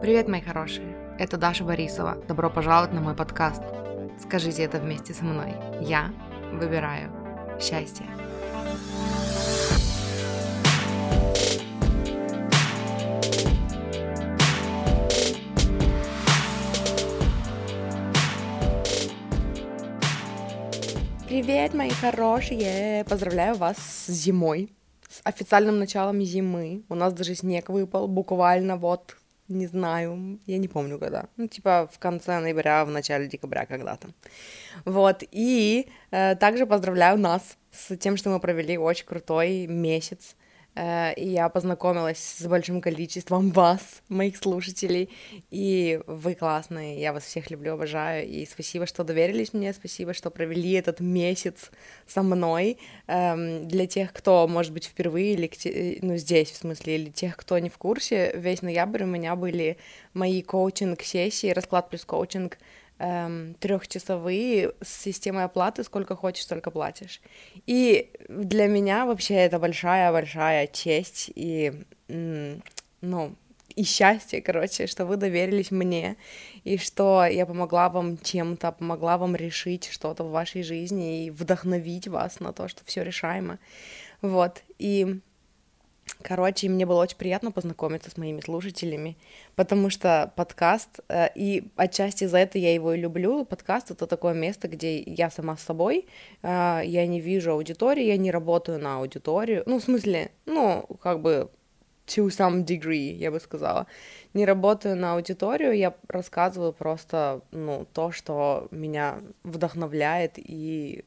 Привет, мои хорошие! Это Даша Борисова. Добро пожаловать на мой подкаст. Скажите это вместе со мной. Я выбираю счастье. Привет, мои хорошие! Поздравляю вас с зимой, с официальным началом зимы. У нас даже снег выпал буквально вот не знаю, я не помню когда, ну, типа в конце ноября, в начале декабря когда-то. Вот, и э, также поздравляю нас с тем, что мы провели очень крутой месяц и я познакомилась с большим количеством вас, моих слушателей, и вы классные, я вас всех люблю, обожаю, и спасибо, что доверились мне, спасибо, что провели этот месяц со мной. Эм, для тех, кто, может быть, впервые, или, э, ну, здесь, в смысле, или тех, кто не в курсе, весь ноябрь у меня были мои коучинг-сессии, расклад плюс коучинг, эм, трехчасовые с системой оплаты, сколько хочешь, столько платишь. И для меня вообще это большая-большая честь и, ну, и счастье, короче, что вы доверились мне, и что я помогла вам чем-то, помогла вам решить что-то в вашей жизни и вдохновить вас на то, что все решаемо. Вот, и Короче, мне было очень приятно познакомиться с моими слушателями, потому что подкаст, э, и отчасти за это я его и люблю, подкаст — это такое место, где я сама с собой, э, я не вижу аудитории, я не работаю на аудиторию, ну, в смысле, ну, как бы to some degree, я бы сказала. Не работаю на аудиторию, я рассказываю просто, ну, то, что меня вдохновляет и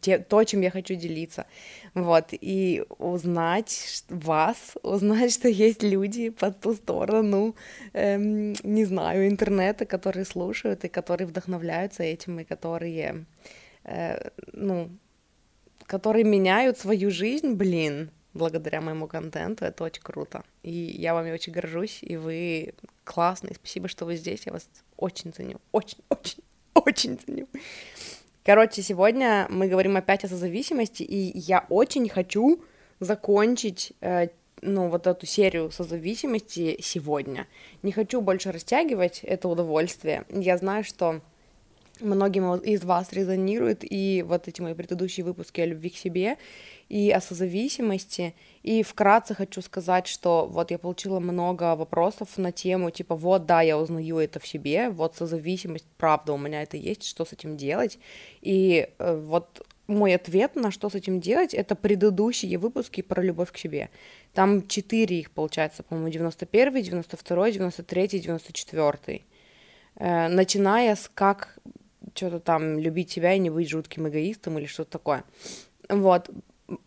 те, то, чем я хочу делиться, вот, и узнать вас, узнать, что есть люди по ту сторону, эм, не знаю, интернета, которые слушают и которые вдохновляются этим, и которые, э, ну, которые меняют свою жизнь, блин, благодаря моему контенту, это очень круто, и я вами очень горжусь, и вы классные, спасибо, что вы здесь, я вас очень ценю, очень, очень, очень ценю. Короче, сегодня мы говорим опять о созависимости, и я очень хочу закончить э, ну, вот эту серию созависимости сегодня. Не хочу больше растягивать это удовольствие. Я знаю, что многим из вас резонирует и вот эти мои предыдущие выпуски о любви к себе, и о созависимости. И вкратце хочу сказать, что вот я получила много вопросов на тему, типа, вот, да, я узнаю это в себе, вот созависимость, правда, у меня это есть, что с этим делать. И э, вот мой ответ на что с этим делать, это предыдущие выпуски про любовь к себе. Там четыре их, получается, по-моему, 91, 92, 93, 94. Э, начиная с как что-то там любить себя и не быть жутким эгоистом или что-то такое. Вот,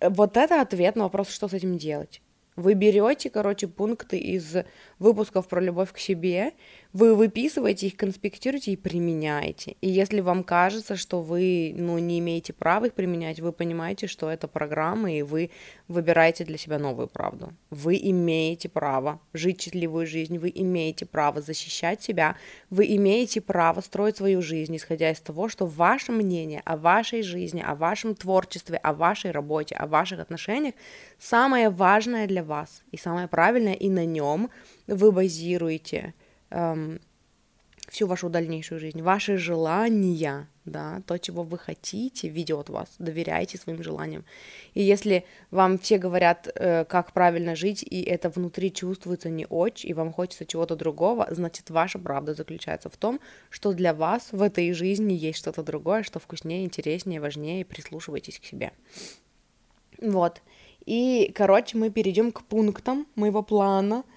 вот это ответ на вопрос, что с этим делать. Вы берете, короче, пункты из выпусков про любовь к себе, вы выписываете их, конспектируете и применяете. И если вам кажется, что вы ну, не имеете права их применять, вы понимаете, что это программа, и вы выбираете для себя новую правду. Вы имеете право жить счастливую жизнь, вы имеете право защищать себя, вы имеете право строить свою жизнь, исходя из того, что ваше мнение о вашей жизни, о вашем творчестве, о вашей работе, о ваших отношениях самое важное для вас и самое правильное, и на нем вы базируете эм, всю вашу дальнейшую жизнь. Ваши желания, да, то, чего вы хотите, ведет вас. Доверяйте своим желаниям. И если вам все говорят, э, как правильно жить, и это внутри чувствуется не очень, и вам хочется чего-то другого, значит, ваша правда заключается в том, что для вас в этой жизни есть что-то другое, что вкуснее, интереснее, важнее, прислушивайтесь к себе. Вот. И, короче, мы перейдем к пунктам моего плана —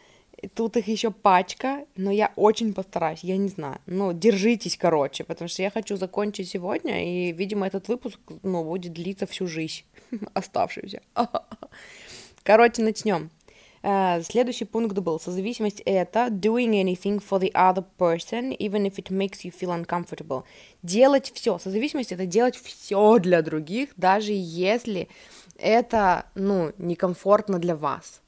Тут их еще пачка, но я очень постараюсь, я не знаю. Ну, держитесь, короче, потому что я хочу закончить сегодня, и, видимо, этот выпуск, ну, будет длиться всю жизнь, оставшуюся. Короче, начнем. Uh, следующий пункт был созависимость это doing anything for the other person, even if it makes you feel uncomfortable. Делать все. Созависимость это делать все для других, даже если это, ну, некомфортно для вас.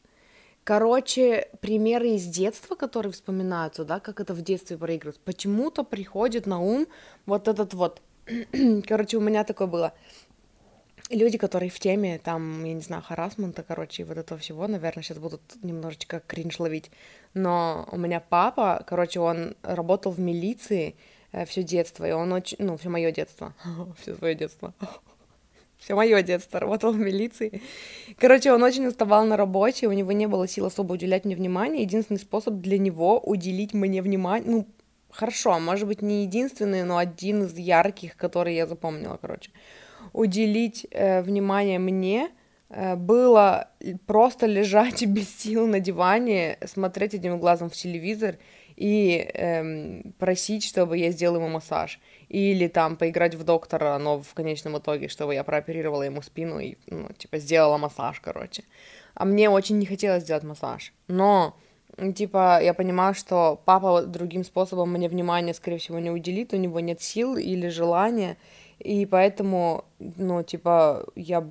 Короче, примеры из детства, которые вспоминаются, да, как это в детстве проигрывать, почему-то приходит на ум вот этот вот. Короче, у меня такое было. люди, которые в теме, там, я не знаю, харасмента, короче, и вот этого всего, наверное, сейчас будут немножечко кринж ловить. Но у меня папа, короче, он работал в милиции э, все детство, и он очень, ну, все мое детство, все свое детство, все мое детство работал в милиции. Короче, он очень уставал на работе, у него не было сил особо уделять мне внимание. Единственный способ для него уделить мне внимание, ну, хорошо, может быть, не единственный, но один из ярких, который я запомнила, короче уделить э, внимание мне, э, было просто лежать без сил на диване, смотреть одним глазом в телевизор и эм, просить, чтобы я сделала ему массаж. Или там поиграть в доктора, но в конечном итоге, чтобы я прооперировала ему спину и, ну, типа, сделала массаж, короче. А мне очень не хотелось сделать массаж. Но, типа, я понимала, что папа другим способом мне внимание, скорее всего, не уделит, у него нет сил или желания, и поэтому, ну, типа, я,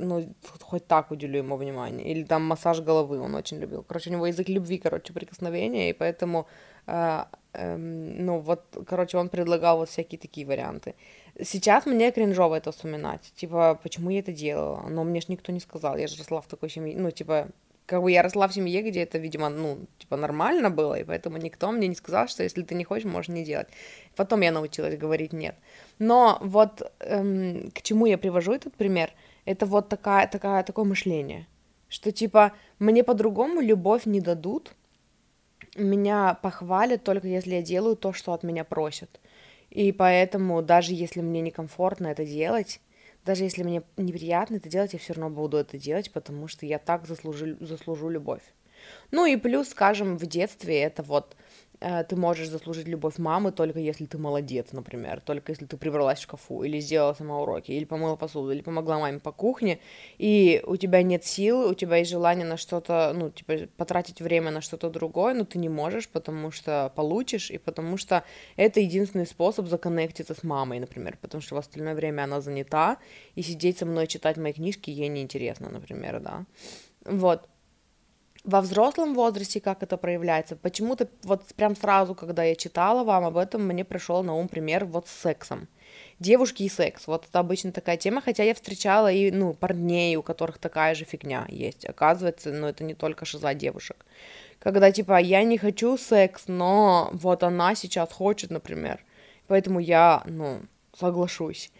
ну, хоть так уделю ему внимание. Или там массаж головы он очень любил. Короче, у него язык любви, короче, прикосновения, и поэтому, э, э, ну, вот, короче, он предлагал вот всякие такие варианты. Сейчас мне кринжово это вспоминать. Типа, почему я это делала? Но мне ж никто не сказал. Я же росла в такой семье. Ну, типа, как бы я росла в семье, где это, видимо, ну, типа, нормально было, и поэтому никто мне не сказал, что если ты не хочешь, можешь не делать. Потом я научилась говорить нет. Но вот эм, к чему я привожу этот пример, это вот такая, такая, такое мышление, что типа мне по-другому любовь не дадут, меня похвалят только если я делаю то, что от меня просят. И поэтому даже если мне некомфортно это делать, даже если мне неприятно это делать, я все равно буду это делать, потому что я так заслужу, заслужу любовь. Ну и плюс, скажем, в детстве это вот ты можешь заслужить любовь мамы только если ты молодец, например, только если ты прибралась в шкафу, или сделала сама уроки, или помыла посуду, или помогла маме по кухне, и у тебя нет сил, у тебя есть желание на что-то, ну, типа, потратить время на что-то другое, но ты не можешь, потому что получишь, и потому что это единственный способ законнектиться с мамой, например, потому что в остальное время она занята, и сидеть со мной читать мои книжки ей неинтересно, например, да. Вот, во взрослом возрасте как это проявляется? Почему-то вот прям сразу, когда я читала вам об этом, мне пришел на ум пример вот с сексом. Девушки и секс, вот это обычно такая тема, хотя я встречала и, ну, парней, у которых такая же фигня есть. Оказывается, ну, это не только шиза девушек. Когда, типа, я не хочу секс, но вот она сейчас хочет, например, поэтому я, ну, соглашусь.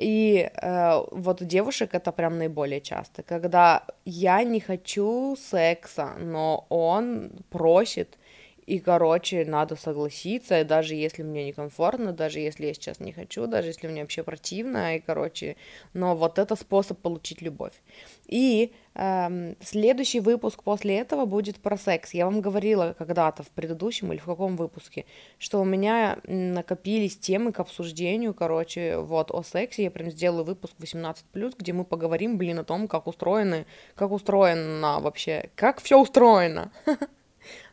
И э, вот у девушек это прям наиболее часто, когда я не хочу секса, но он просит, и, короче, надо согласиться, и даже если мне некомфортно, даже если я сейчас не хочу, даже если мне вообще противно, и, короче, но вот это способ получить любовь. И следующий выпуск после этого будет про секс. Я вам говорила когда-то в предыдущем или в каком выпуске, что у меня накопились темы к обсуждению, короче, вот о сексе. Я прям сделаю выпуск 18+, где мы поговорим, блин, о том, как устроены, как устроено вообще, как все устроено.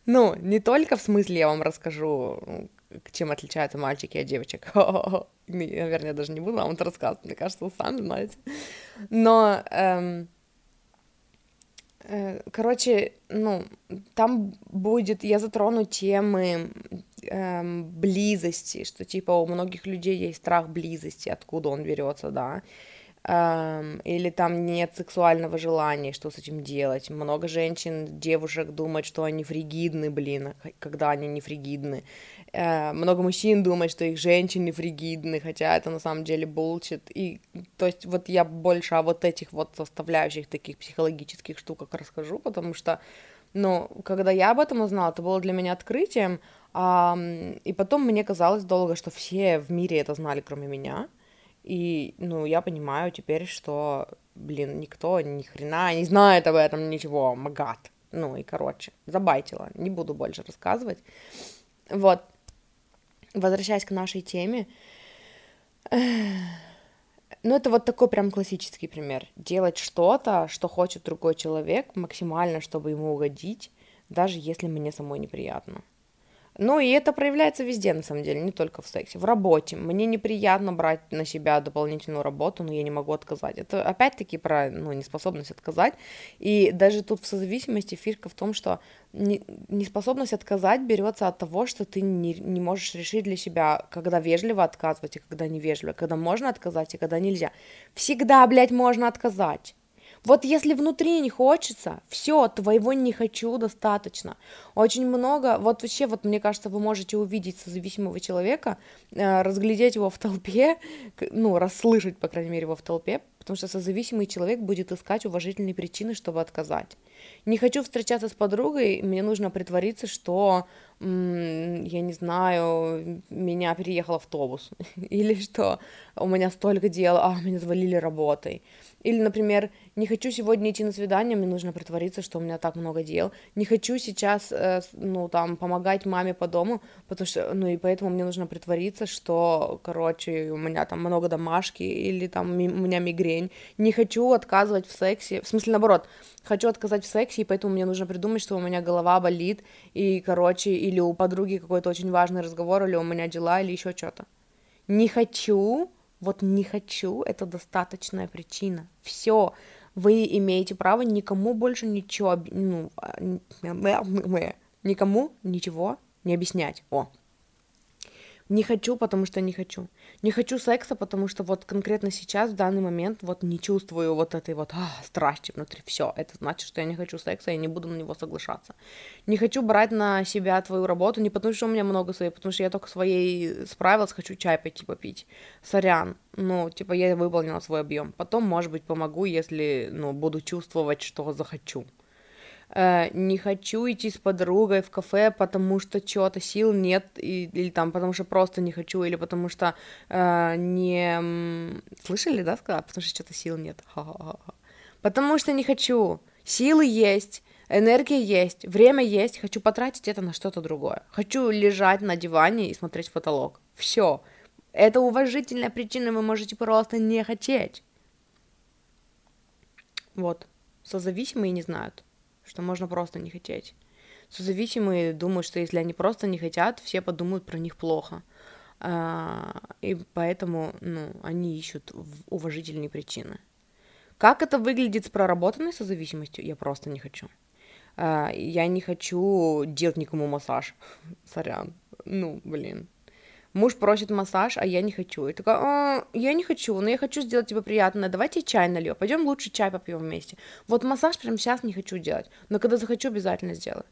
Ну, не только в смысле я вам расскажу, чем отличаются мальчики от девочек. Наверное, я даже не буду вам это рассказывать, мне кажется, вы сами знаете. Но, эм, короче, ну, там будет, я затрону темы эм, близости, что типа у многих людей есть страх близости, откуда он берется, да, эм, или там нет сексуального желания, что с этим делать. Много женщин, девушек думают, что они фригидны, блин, когда они не фригидны. Э, много мужчин думают, что их женщины фригидны, хотя это на самом деле булчит. И то есть вот я больше о вот этих вот составляющих таких психологических штуках расскажу, потому что ну, когда я об этом узнала, это было для меня открытием, а, и потом мне казалось долго, что все в мире это знали, кроме меня, и, ну, я понимаю теперь, что, блин, никто ни хрена не знает об этом ничего, магат. Ну и, короче, забайтила, не буду больше рассказывать. Вот, возвращаясь к нашей теме, ну, это вот такой прям классический пример. Делать что-то, что хочет другой человек, максимально, чтобы ему угодить, даже если мне самой неприятно. Ну, и это проявляется везде, на самом деле, не только в сексе. В работе. Мне неприятно брать на себя дополнительную работу, но я не могу отказать. Это опять-таки про ну, неспособность отказать. И даже тут в созависимости фишка в том, что не, неспособность отказать берется от того, что ты не, не можешь решить для себя, когда вежливо отказывать и когда невежливо, когда можно отказать и когда нельзя. Всегда, блядь, можно отказать. Вот если внутри не хочется, все, твоего не хочу достаточно. Очень много, вот вообще, вот мне кажется, вы можете увидеть созависимого человека, э, разглядеть его в толпе, ну, расслышать, по крайней мере, его в толпе, потому что созависимый человек будет искать уважительные причины, чтобы отказать. Не хочу встречаться с подругой, мне нужно притвориться, что, я не знаю, меня переехал автобус, или что у меня столько дел, а, меня завалили работой. Или, например, не хочу сегодня идти на свидание, мне нужно притвориться, что у меня так много дел. Не хочу сейчас, э, ну, там, помогать маме по дому, потому что, ну, и поэтому мне нужно притвориться, что, короче, у меня там много домашки, или там у меня мигрень. Не хочу отказывать в сексе, в смысле, наоборот, хочу отказать в сексе, и поэтому мне нужно придумать, что у меня голова болит, и, короче, или у подруги какой-то очень важный разговор, или у меня дела, или еще что-то. Не хочу вот не хочу, это достаточная причина. Все, вы имеете право никому больше ничего, ну, а, никому ничего не объяснять. О, не хочу, потому что не хочу. Не хочу секса, потому что вот конкретно сейчас, в данный момент, вот не чувствую вот этой вот а, страсти внутри. Все, это значит, что я не хочу секса, я не буду на него соглашаться. Не хочу брать на себя твою работу, не потому что у меня много своей, потому что я только своей справилась, хочу чай пойти попить. Сорян, ну, типа, я выполнила свой объем. Потом, может быть, помогу, если, ну, буду чувствовать, что захочу э, не хочу идти с подругой в кафе, потому что чего-то сил нет, и, или там потому что просто не хочу, или потому что э, не... Слышали, да, сказала? Потому что что-то сил нет. Ха-ха-ха. Потому что не хочу. Силы есть, энергия есть, время есть, хочу потратить это на что-то другое. Хочу лежать на диване и смотреть в потолок. Все. Это уважительная причина, вы можете просто не хотеть. Вот. Созависимые не знают что можно просто не хотеть. Созависимые думают, что если они просто не хотят, все подумают про них плохо. А, и поэтому ну, они ищут уважительные причины. Как это выглядит с проработанной созависимостью, я просто не хочу. А, я не хочу делать никому массаж. Сорян. Ну, блин. Муж просит массаж, а я не хочу. И такая, а, я не хочу, но я хочу сделать тебе приятное. Давайте чай налью. Пойдем лучше чай попьем вместе. Вот массаж прямо сейчас не хочу делать, но когда захочу, обязательно сделаю.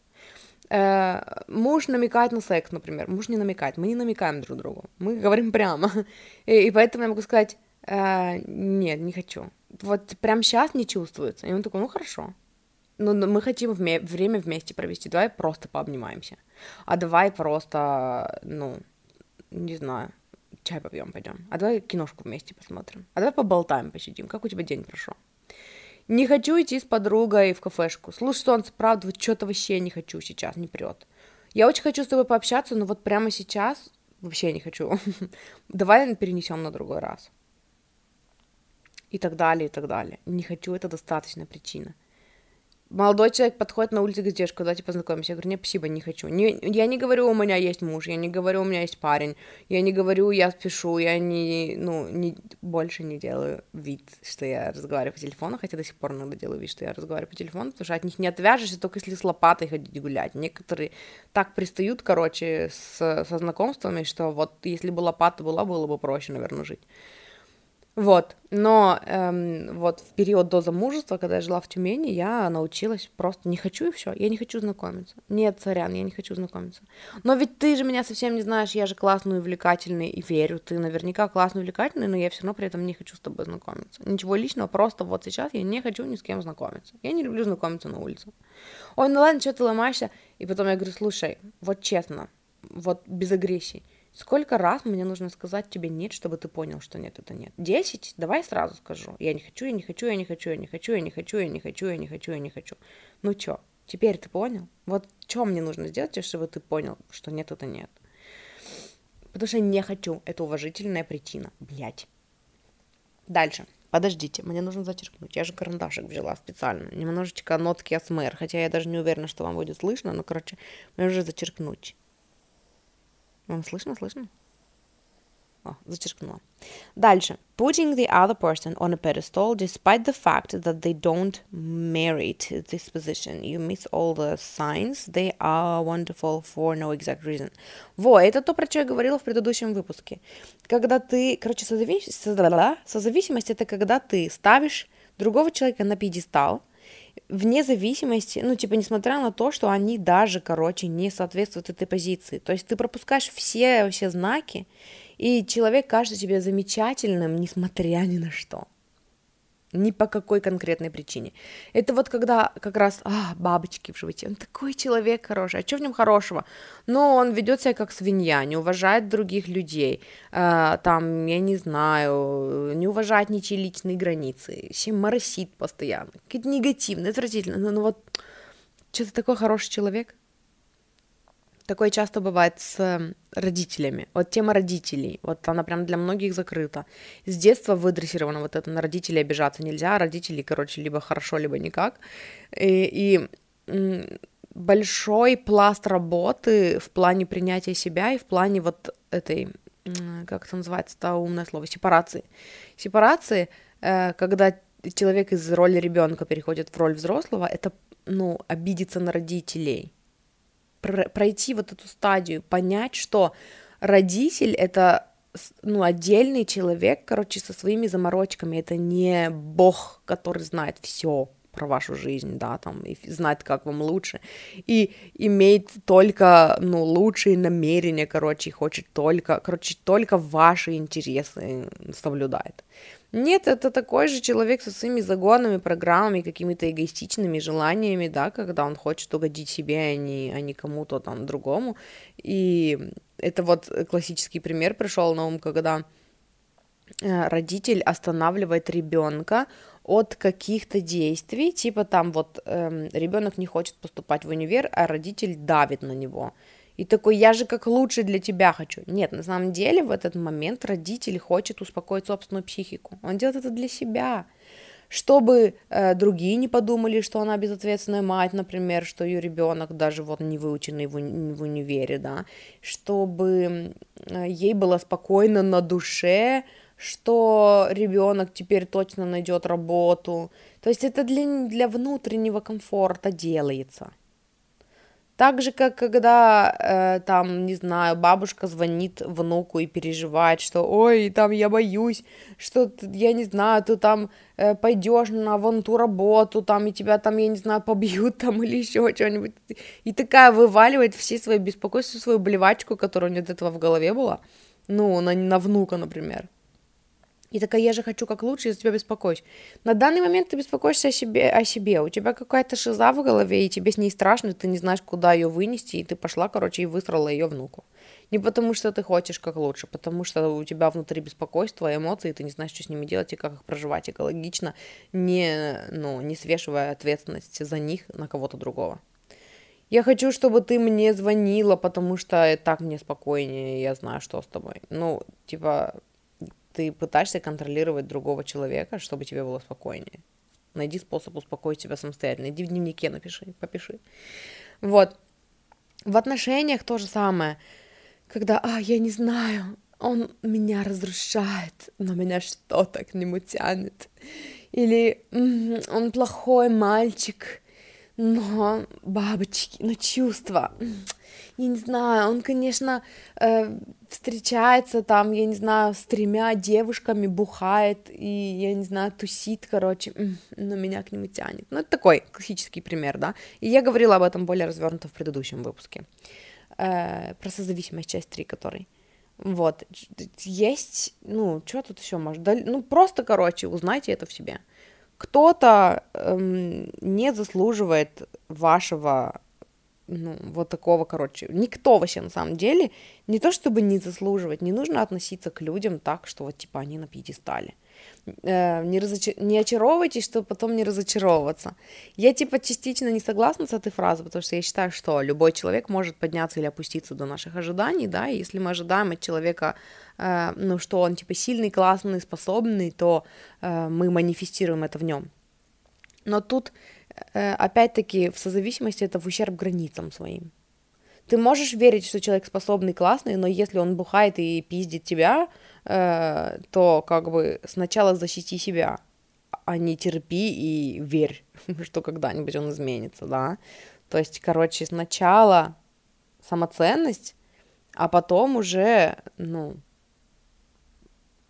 Э, муж намекает на секс, например. Муж не намекает, мы не намекаем друг другу. Мы говорим прямо. И, и поэтому я могу сказать, э, нет, не хочу. Вот прямо сейчас не чувствуется. И он такой, ну хорошо. Ну, мы хотим вме- время вместе провести. Давай просто пообнимаемся. А давай просто, ну, не знаю, чай попьем, пойдем. А давай киношку вместе посмотрим. А давай поболтаем, посидим. Как у тебя день прошел? Не хочу идти с подругой в кафешку. Слушай, солнце, правда, вот что-то вообще не хочу сейчас, не прет. Я очень хочу с тобой пообщаться, но вот прямо сейчас вообще не хочу. Давай перенесем на другой раз. И так далее, и так далее. Не хочу, это достаточная причина молодой человек подходит на улице говорит, девушка, давайте познакомимся. Я говорю, нет, спасибо, не хочу. Не, я не говорю, у меня есть муж, я не говорю, у меня есть парень, я не говорю, я спешу, я не, ну, не, больше не делаю вид, что я разговариваю по телефону, хотя до сих пор иногда делаю вид, что я разговариваю по телефону, потому что от них не отвяжешься, только если с лопатой ходить гулять. Некоторые так пристают, короче, с, со знакомствами, что вот если бы лопата была, было бы проще, наверное, жить. Вот, но эм, вот в период до замужества, когда я жила в Тюмени, я научилась просто не хочу и все, я не хочу знакомиться. Нет, царян, я не хочу знакомиться. Но ведь ты же меня совсем не знаешь, я же классный, увлекательный и верю, ты наверняка классный, увлекательный, но я все равно при этом не хочу с тобой знакомиться. Ничего личного, просто вот сейчас я не хочу ни с кем знакомиться. Я не люблю знакомиться на улице. Ой, ну ладно, что ты ломаешься? И потом я говорю, слушай, вот честно, вот без агрессии, Сколько раз мне нужно сказать тебе нет, чтобы ты понял, что нет, это нет? Десять? Давай сразу скажу. Я не хочу, я не хочу, я не хочу, я не хочу, я не хочу, я не хочу, я не хочу, я не хочу. Ну чё, теперь ты понял? Вот что мне нужно сделать, чтобы ты понял, что нет, это нет? Потому что я не хочу. Это уважительная причина. Блять. Дальше. Подождите, мне нужно зачеркнуть. Я же карандашик взяла специально. Немножечко нотки АСМР. Хотя я даже не уверена, что вам будет слышно. Но, короче, мне нужно зачеркнуть. Вам слышно, слышно? О, зачеркнула. Дальше. Putting the other person on a pedestal despite the fact that they don't merit this position. You miss all the signs. They are wonderful for no exact reason. Во, это то, про что я говорила в предыдущем выпуске. Когда ты, короче, созависимость, созависимость это когда ты ставишь другого человека на пьедестал, вне зависимости, ну, типа, несмотря на то, что они даже, короче, не соответствуют этой позиции. То есть ты пропускаешь все вообще знаки, и человек кажется тебе замечательным, несмотря ни на что. Ни по какой конкретной причине. Это вот когда как раз, а, бабочки в животе, он такой человек хороший, а что в нем хорошего? Ну, он ведет себя как свинья, не уважает других людей, э, там, я не знаю, не уважает ничьи личные границы, вообще моросит постоянно, какие-то негативные, отвратительно, ну, ну вот, что-то такой хороший человек, Такое часто бывает с эм, родителями. Вот тема родителей, вот она прям для многих закрыта. С детства выдрессировано вот это, на родителей обижаться нельзя, родители, короче, либо хорошо, либо никак. И, и большой пласт работы в плане принятия себя и в плане вот этой, как это называется, это умное слово, сепарации. Сепарации, э, когда человек из роли ребенка переходит в роль взрослого, это, ну, обидеться на родителей пройти вот эту стадию, понять, что родитель это ну, отдельный человек, короче, со своими заморочками. Это не бог, который знает все про вашу жизнь, да, там, и знает, как вам лучше, и имеет только, ну, лучшие намерения, короче, и хочет только, короче, только ваши интересы соблюдает. Нет, это такой же человек со своими загонами, программами, какими-то эгоистичными желаниями, да, когда он хочет угодить себе, а не, а не кому-то там другому. И это вот классический пример пришел на ум, когда э, родитель останавливает ребенка от каких-то действий, типа там вот эм, ребенок не хочет поступать в универ, а родитель давит на него. И такой, я же как лучше для тебя хочу. Нет, на самом деле в этот момент родитель хочет успокоить собственную психику. Он делает это для себя. Чтобы э, другие не подумали, что она безответственная мать, например, что ее ребенок даже вот не выученный в, уни- в универе, да, чтобы э, ей было спокойно на душе, что ребенок теперь точно найдет работу. То есть это для, для внутреннего комфорта делается. Так же, как когда, э, там, не знаю, бабушка звонит внуку и переживает, что, ой, там, я боюсь, что, я не знаю, ты там э, пойдешь на вон ту работу, там, и тебя там, я не знаю, побьют там или еще что-нибудь. И такая вываливает все свои беспокойства, свою болевачку, которая у нее до этого в голове была, ну, на, на внука, например. И такая, я же хочу как лучше, я за тебя беспокоюсь. На данный момент ты беспокоишься о себе, о себе. У тебя какая-то шиза в голове, и тебе с ней страшно, ты не знаешь, куда ее вынести, и ты пошла, короче, и высрала ее внуку. Не потому, что ты хочешь как лучше, потому что у тебя внутри беспокойство, эмоции, и ты не знаешь, что с ними делать и как их проживать экологично, не, ну, не свешивая ответственность за них на кого-то другого. Я хочу, чтобы ты мне звонила, потому что так мне спокойнее, я знаю, что с тобой. Ну, типа, ты пытаешься контролировать другого человека, чтобы тебе было спокойнее. Найди способ успокоить себя самостоятельно. Иди в дневнике напиши, попиши. Вот. В отношениях то же самое. Когда, а, я не знаю, он меня разрушает, но меня что-то к нему тянет. Или он плохой мальчик, но бабочки, но чувства я не знаю, он, конечно, э, встречается там, я не знаю, с тремя девушками, бухает и, я не знаю, тусит, короче, но меня к нему тянет. Ну, это такой классический пример, да. И я говорила об этом более развернуто в предыдущем выпуске. Э, про созависимость, часть 3, который. Вот, есть, ну, что тут еще может, ну, просто, короче, узнайте это в себе. Кто-то эм, не заслуживает вашего ну, вот такого, короче, никто вообще на самом деле, не то чтобы не заслуживать, не нужно относиться к людям так, что вот, типа, они на пьедестале. Э, не, разочар... не очаровывайтесь, чтобы потом не разочаровываться. Я, типа, частично не согласна с этой фразой, потому что я считаю, что любой человек может подняться или опуститься до наших ожиданий, да, и если мы ожидаем от человека, э, ну, что он, типа, сильный, классный, способный, то э, мы манифестируем это в нем. Но тут опять-таки, в созависимости это в ущерб границам своим. Ты можешь верить, что человек способный, классный, но если он бухает и пиздит тебя, э, то как бы сначала защити себя, а не терпи и верь, что когда-нибудь он изменится, да. То есть, короче, сначала самоценность, а потом уже, ну,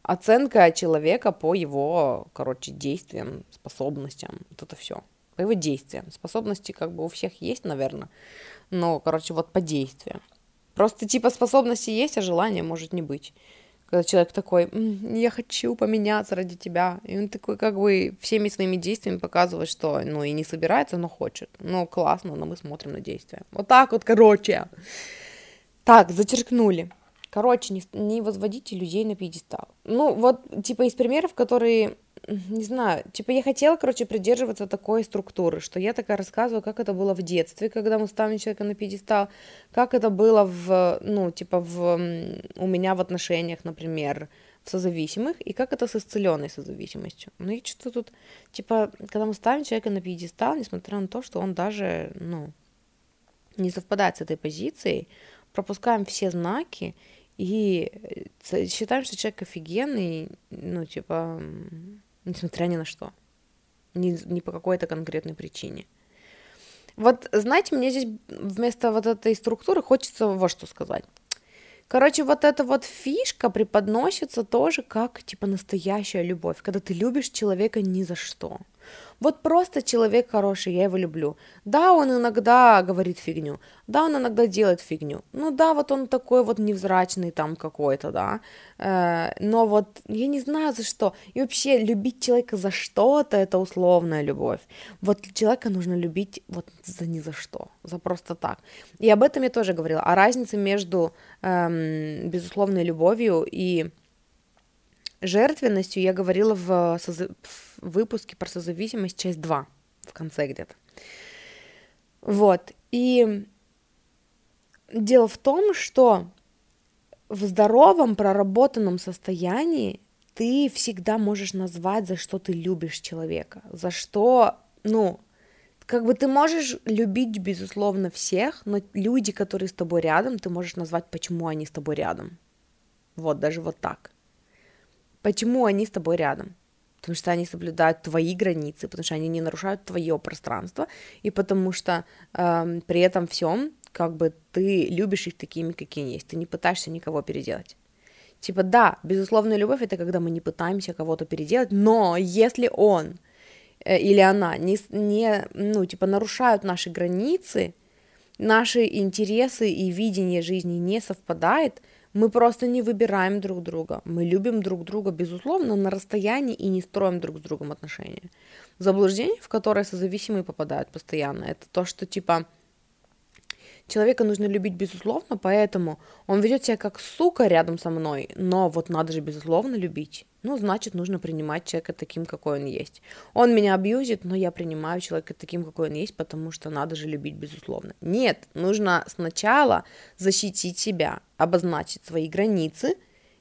оценка человека по его, короче, действиям, способностям, вот это все, по его действиям. Способности как бы у всех есть, наверное, но, короче, вот по действиям. Просто типа способности есть, а желания может не быть. Когда человек такой, я хочу поменяться ради тебя. И он такой как бы всеми своими действиями показывает, что ну и не собирается, но хочет. Ну классно, но мы смотрим на действия. Вот так вот, короче. Так, зачеркнули. Короче, не, не возводите людей на пьедестал. Ну, вот, типа, из примеров, которые, не знаю, типа, я хотела, короче, придерживаться такой структуры, что я такая рассказываю, как это было в детстве, когда мы ставим человека на пьедестал, как это было в, ну, типа, в, у меня в отношениях, например, в созависимых, и как это с исцеленной созависимостью. Ну, и что-то тут, типа, когда мы ставим человека на пьедестал, несмотря на то, что он даже, ну, не совпадает с этой позицией, пропускаем все знаки, и э, считаем, что человек офигенный, ну, типа, несмотря ни на что. Ни, ни по какой-то конкретной причине. Вот, знаете, мне здесь вместо вот этой структуры хочется вот что сказать. Короче, вот эта вот фишка преподносится тоже как, типа, настоящая любовь, когда ты любишь человека ни за что. Вот просто человек хороший, я его люблю. Да, он иногда говорит фигню, да, он иногда делает фигню. Ну да, вот он такой вот невзрачный там какой-то, да. Э, но вот я не знаю за что. И вообще любить человека за что-то это условная любовь. Вот человека нужно любить вот за ни за что, за просто так. И об этом я тоже говорила. О разнице между эм, безусловной любовью и жертвенностью я говорила в, соза... в выпуске про созависимость, часть 2, в конце где-то. Вот, и дело в том, что в здоровом, проработанном состоянии ты всегда можешь назвать, за что ты любишь человека, за что, ну, как бы ты можешь любить, безусловно, всех, но люди, которые с тобой рядом, ты можешь назвать, почему они с тобой рядом. Вот, даже вот так. Почему они с тобой рядом? Потому что они соблюдают твои границы, потому что они не нарушают твое пространство, и потому что э, при этом всем, как бы ты любишь их такими, какие они есть, ты не пытаешься никого переделать. Типа, да, безусловная любовь это когда мы не пытаемся кого-то переделать, но если он э, или она не, не, ну, типа, нарушают наши границы, наши интересы и видение жизни не совпадает, мы просто не выбираем друг друга. Мы любим друг друга, безусловно, на расстоянии и не строим друг с другом отношения. Заблуждение, в которое созависимые попадают постоянно, это то, что типа Человека нужно любить безусловно, поэтому он ведет себя как сука рядом со мной, но вот надо же безусловно любить. Ну, значит, нужно принимать человека таким, какой он есть. Он меня абьюзит, но я принимаю человека таким, какой он есть, потому что надо же любить безусловно. Нет, нужно сначала защитить себя, обозначить свои границы,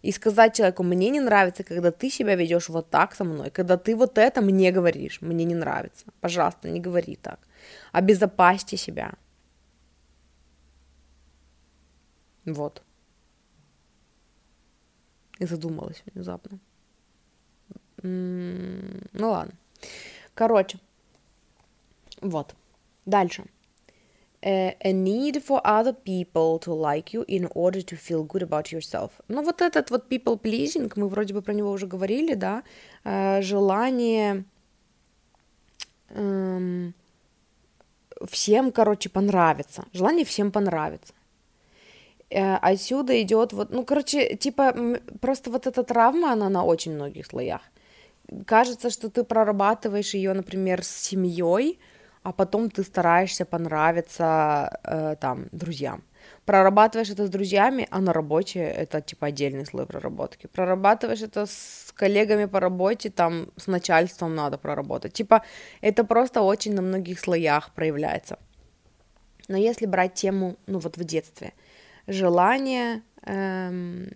и сказать человеку, мне не нравится, когда ты себя ведешь вот так со мной, когда ты вот это мне говоришь, мне не нравится. Пожалуйста, не говори так. Обезопасьте себя. Вот. И задумалась внезапно. М-м- ну ладно. Короче. Вот. Дальше. Uh, a need for other people to like you in order to feel good about yourself. Ну вот этот вот people pleasing, мы вроде бы про него уже говорили, да, uh, желание um, всем, короче, понравиться, желание всем понравиться. Э, отсюда идет вот, ну, короче, типа, просто вот эта травма, она на очень многих слоях. Кажется, что ты прорабатываешь ее, например, с семьей, а потом ты стараешься понравиться э, там друзьям. Прорабатываешь это с друзьями, а на работе это типа отдельный слой проработки. Прорабатываешь это с коллегами по работе, там с начальством надо проработать. Типа это просто очень на многих слоях проявляется. Но если брать тему, ну вот в детстве – желание, эм,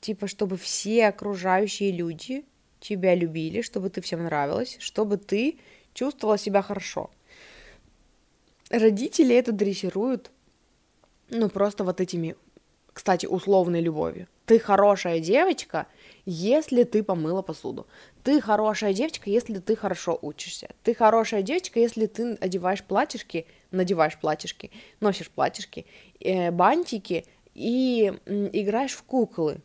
типа, чтобы все окружающие люди тебя любили, чтобы ты всем нравилась, чтобы ты чувствовала себя хорошо. Родители это дрессируют ну, просто вот этими, кстати, условной любовью. Ты хорошая девочка, если ты помыла посуду. Ты хорошая девочка, если ты хорошо учишься. Ты хорошая девочка, если ты одеваешь платьишки, надеваешь платьишки, носишь платьишки, э, бантики и играешь в куклы.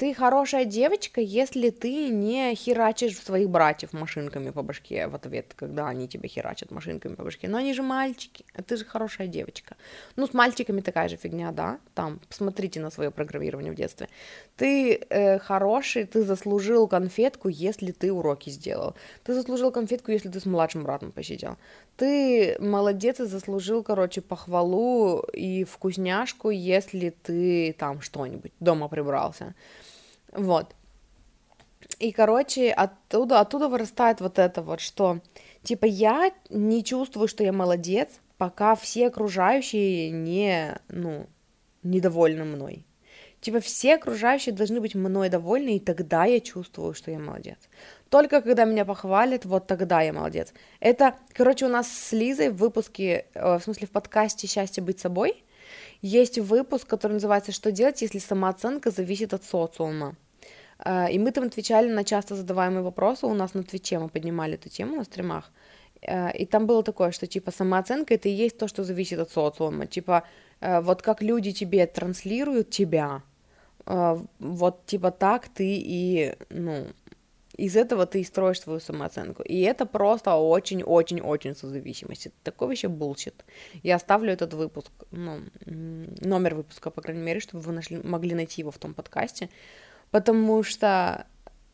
Ты хорошая девочка, если ты не херачишь своих братьев машинками по башке в ответ, когда они тебя херачат машинками по башке. Но они же мальчики, а ты же хорошая девочка. Ну, с мальчиками такая же фигня, да? Там, посмотрите на свое программирование в детстве. Ты э, хороший, ты заслужил конфетку, если ты уроки сделал. Ты заслужил конфетку, если ты с младшим братом посидел. Ты молодец и заслужил, короче, похвалу и вкусняшку, если ты там что-нибудь дома прибрался. Вот. И, короче, оттуда, оттуда вырастает вот это вот, что, типа, я не чувствую, что я молодец, пока все окружающие не, ну, недовольны мной. Типа, все окружающие должны быть мной довольны, и тогда я чувствую, что я молодец. Только когда меня похвалят, вот тогда я молодец. Это, короче, у нас с Лизой в выпуске, э, в смысле, в подкасте «Счастье быть собой», есть выпуск, который называется «Что делать, если самооценка зависит от социума?». Э, и мы там отвечали на часто задаваемые вопросы. У нас на Твиче мы поднимали эту тему на стримах. Э, и там было такое, что типа самооценка это и есть то, что зависит от социума. Типа э, вот как люди тебе транслируют тебя, вот типа так ты и, ну, из этого ты и строишь свою самооценку. И это просто очень-очень-очень созависимость. Это такой вообще bullshit. Я оставлю этот выпуск, ну, номер выпуска, по крайней мере, чтобы вы нашли, могли найти его в том подкасте, потому что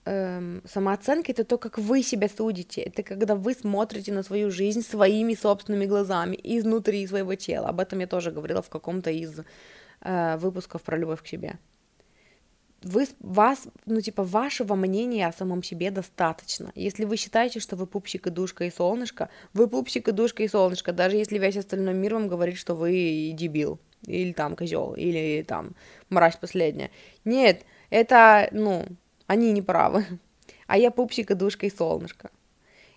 эм, самооценка это то, как вы себя судите, это когда вы смотрите на свою жизнь своими собственными глазами, изнутри своего тела. Об этом я тоже говорила в каком-то из э, выпусков про любовь к себе вы, вас, ну, типа, вашего мнения о самом себе достаточно. Если вы считаете, что вы пупсик и душка и солнышко, вы пупсик и душка и солнышко, даже если весь остальной мир вам говорит, что вы дебил, или там козел, или там мразь последняя. Нет, это, ну, они не правы. А я пупсик и душка и солнышко.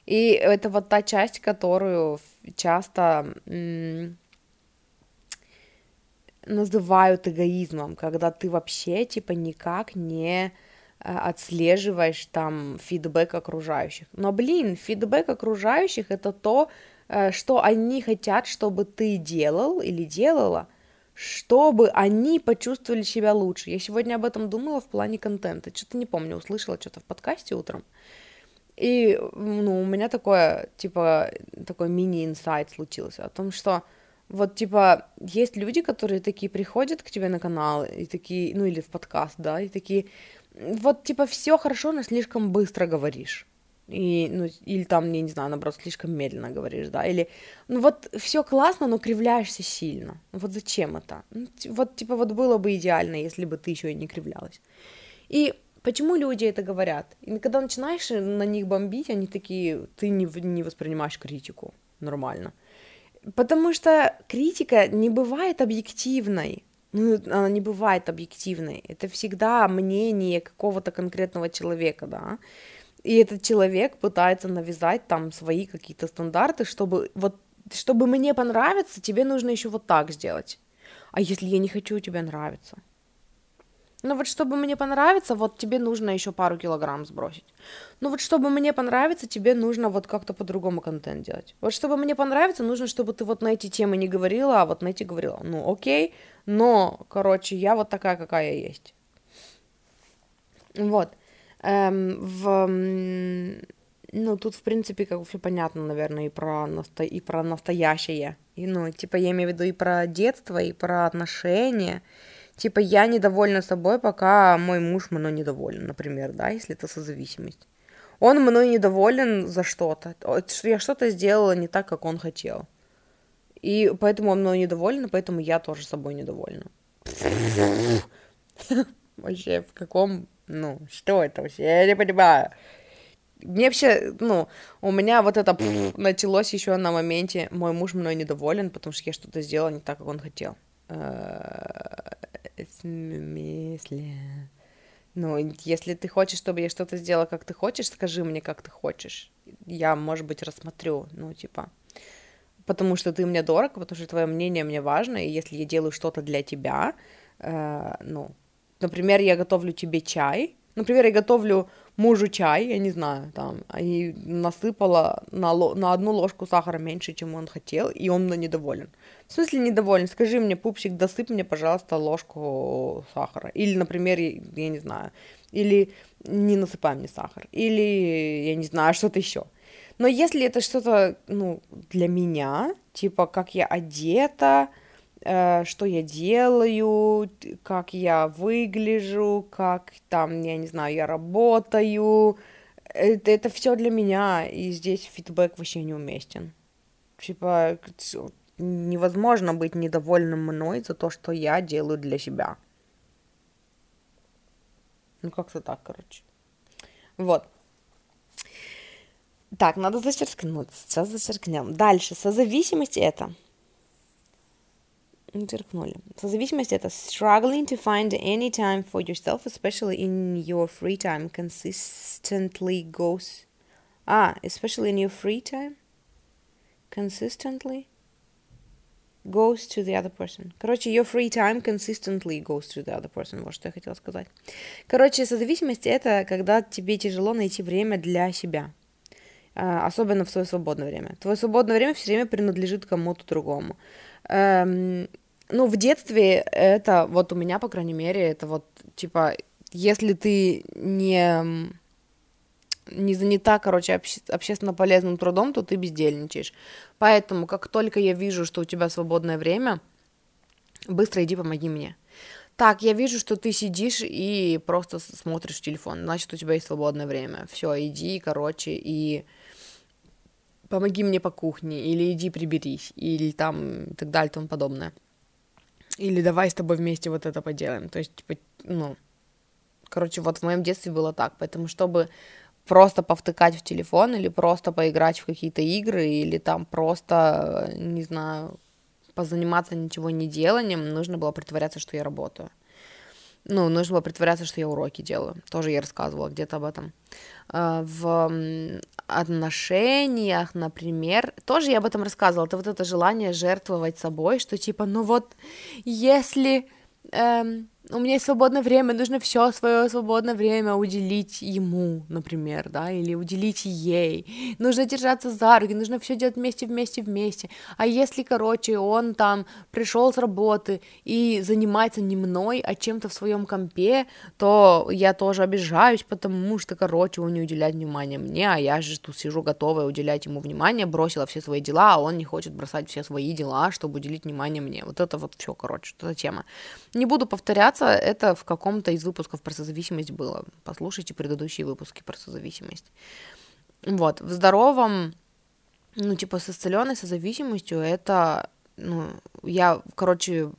И это вот та часть, которую часто называют эгоизмом, когда ты вообще типа никак не э, отслеживаешь там фидбэк окружающих. Но, блин, фидбэк окружающих это то, э, что они хотят, чтобы ты делал или делала, чтобы они почувствовали себя лучше. Я сегодня об этом думала в плане контента. Что-то не помню, услышала что-то в подкасте утром. И, ну, у меня такое, типа, такой мини-инсайт случился о том, что вот, типа, есть люди, которые такие приходят к тебе на канал и такие, ну, или в подкаст, да, и такие, вот, типа, все хорошо, но слишком быстро говоришь. И, ну, или там, я не знаю, наоборот, слишком медленно говоришь, да, или, ну, вот, все классно, но кривляешься сильно. Вот зачем это? Ну, вот, типа, вот было бы идеально, если бы ты еще и не кривлялась. И почему люди это говорят? И когда начинаешь на них бомбить, они такие, ты не, не воспринимаешь критику нормально. Потому что критика не бывает объективной. Ну, она не бывает объективной. Это всегда мнение какого-то конкретного человека, да. И этот человек пытается навязать там свои какие-то стандарты, чтобы вот чтобы мне понравиться, тебе нужно еще вот так сделать. А если я не хочу тебе нравиться? Ну вот чтобы мне понравиться, вот тебе нужно еще пару килограмм сбросить. Ну вот чтобы мне понравиться, тебе нужно вот как-то по-другому контент делать. Вот чтобы мне понравиться, нужно, чтобы ты вот на эти темы не говорила, а вот на эти говорила. Ну окей, но, короче, я вот такая, какая есть. Вот. Эм, в, ну, тут, в принципе, как все понятно, наверное, и про, насто... и про настоящее. И, ну, типа, я имею в виду и про детство, и про отношения, Типа, я недовольна собой, пока мой муж мной недоволен, например, да, если это созависимость. Он мной недоволен за что-то. что Я что-то сделала не так, как он хотел. И поэтому он мной недоволен, поэтому я тоже собой недовольна. Вообще, в каком... Ну, что это вообще? Я не понимаю. Мне вообще, ну, у меня вот это началось еще на моменте, мой муж мной недоволен, потому что я что-то сделала не так, как он хотел. Смысле? Ну, если ты хочешь, чтобы я что-то сделала, как ты хочешь, скажи мне, как ты хочешь. Я, может быть, рассмотрю, ну, типа, потому что ты мне дорог, потому что твое мнение мне важно, и если я делаю что-то для тебя, э, ну, например, я готовлю тебе чай, например, я готовлю мужу чай, я не знаю, там, и насыпала на, на одну ложку сахара меньше, чем он хотел, и он недоволен. В смысле недоволен? Скажи мне, пупсик, досыпь мне, пожалуйста, ложку сахара. Или, например, я не знаю, или не насыпай мне сахар, или, я не знаю, что-то еще. Но если это что-то, ну, для меня, типа, как я одета, что я делаю, как я выгляжу, как там, я не знаю, я работаю, это, это все для меня, и здесь фидбэк вообще неуместен. Типа, невозможно быть недовольным мной за то, что я делаю для себя. Ну, как-то так, короче. Вот. Так, надо зачеркнуть. Сейчас зачеркнем. Дальше. Созависимость это. Зачеркнули. Созависимость это struggling to find any time for yourself, especially in your free time, consistently goes... А, especially in your free time? Consistently? goes to the other person. Короче, your free time consistently goes to the other person. Вот что я хотела сказать. Короче, созависимость — это когда тебе тяжело найти время для себя. А, особенно в свое свободное время. Твое свободное время все время принадлежит кому-то другому. Эм, ну, в детстве это, вот у меня, по крайней мере, это вот, типа, если ты не не занята, короче, обще- общественно полезным трудом, то ты бездельничаешь. Поэтому, как только я вижу, что у тебя свободное время, быстро иди помоги мне. Так, я вижу, что ты сидишь и просто смотришь телефон, значит, у тебя есть свободное время. Все, иди, короче, и помоги мне по кухне, или иди приберись, или там и так далее и тому подобное. Или давай с тобой вместе вот это поделаем. То есть, типа, ну, короче, вот в моем детстве было так. Поэтому, чтобы просто повтыкать в телефон или просто поиграть в какие-то игры или там просто, не знаю, позаниматься ничего не деланием, нужно было притворяться, что я работаю. Ну, нужно было притворяться, что я уроки делаю. Тоже я рассказывала где-то об этом. А, в отношениях, например, тоже я об этом рассказывала. Это вот это желание жертвовать собой, что типа, ну вот, если эм, у меня есть свободное время, нужно все свое свободное время уделить ему, например, да, или уделить ей. Нужно держаться за руки, нужно все делать вместе, вместе, вместе. А если, короче, он там пришел с работы и занимается не мной, а чем-то в своем компе, то я тоже обижаюсь, потому что, короче, он не уделяет внимания мне, а я же тут сижу готовая уделять ему внимание, бросила все свои дела, а он не хочет бросать все свои дела, чтобы уделить внимание мне. Вот это вот все, короче, эта тема. Не буду повторяться, кажется, это в каком-то из выпусков про созависимость было. Послушайте предыдущие выпуски про созависимость. Вот, в здоровом, ну, типа, с исцеленной созависимостью это, ну, я, короче,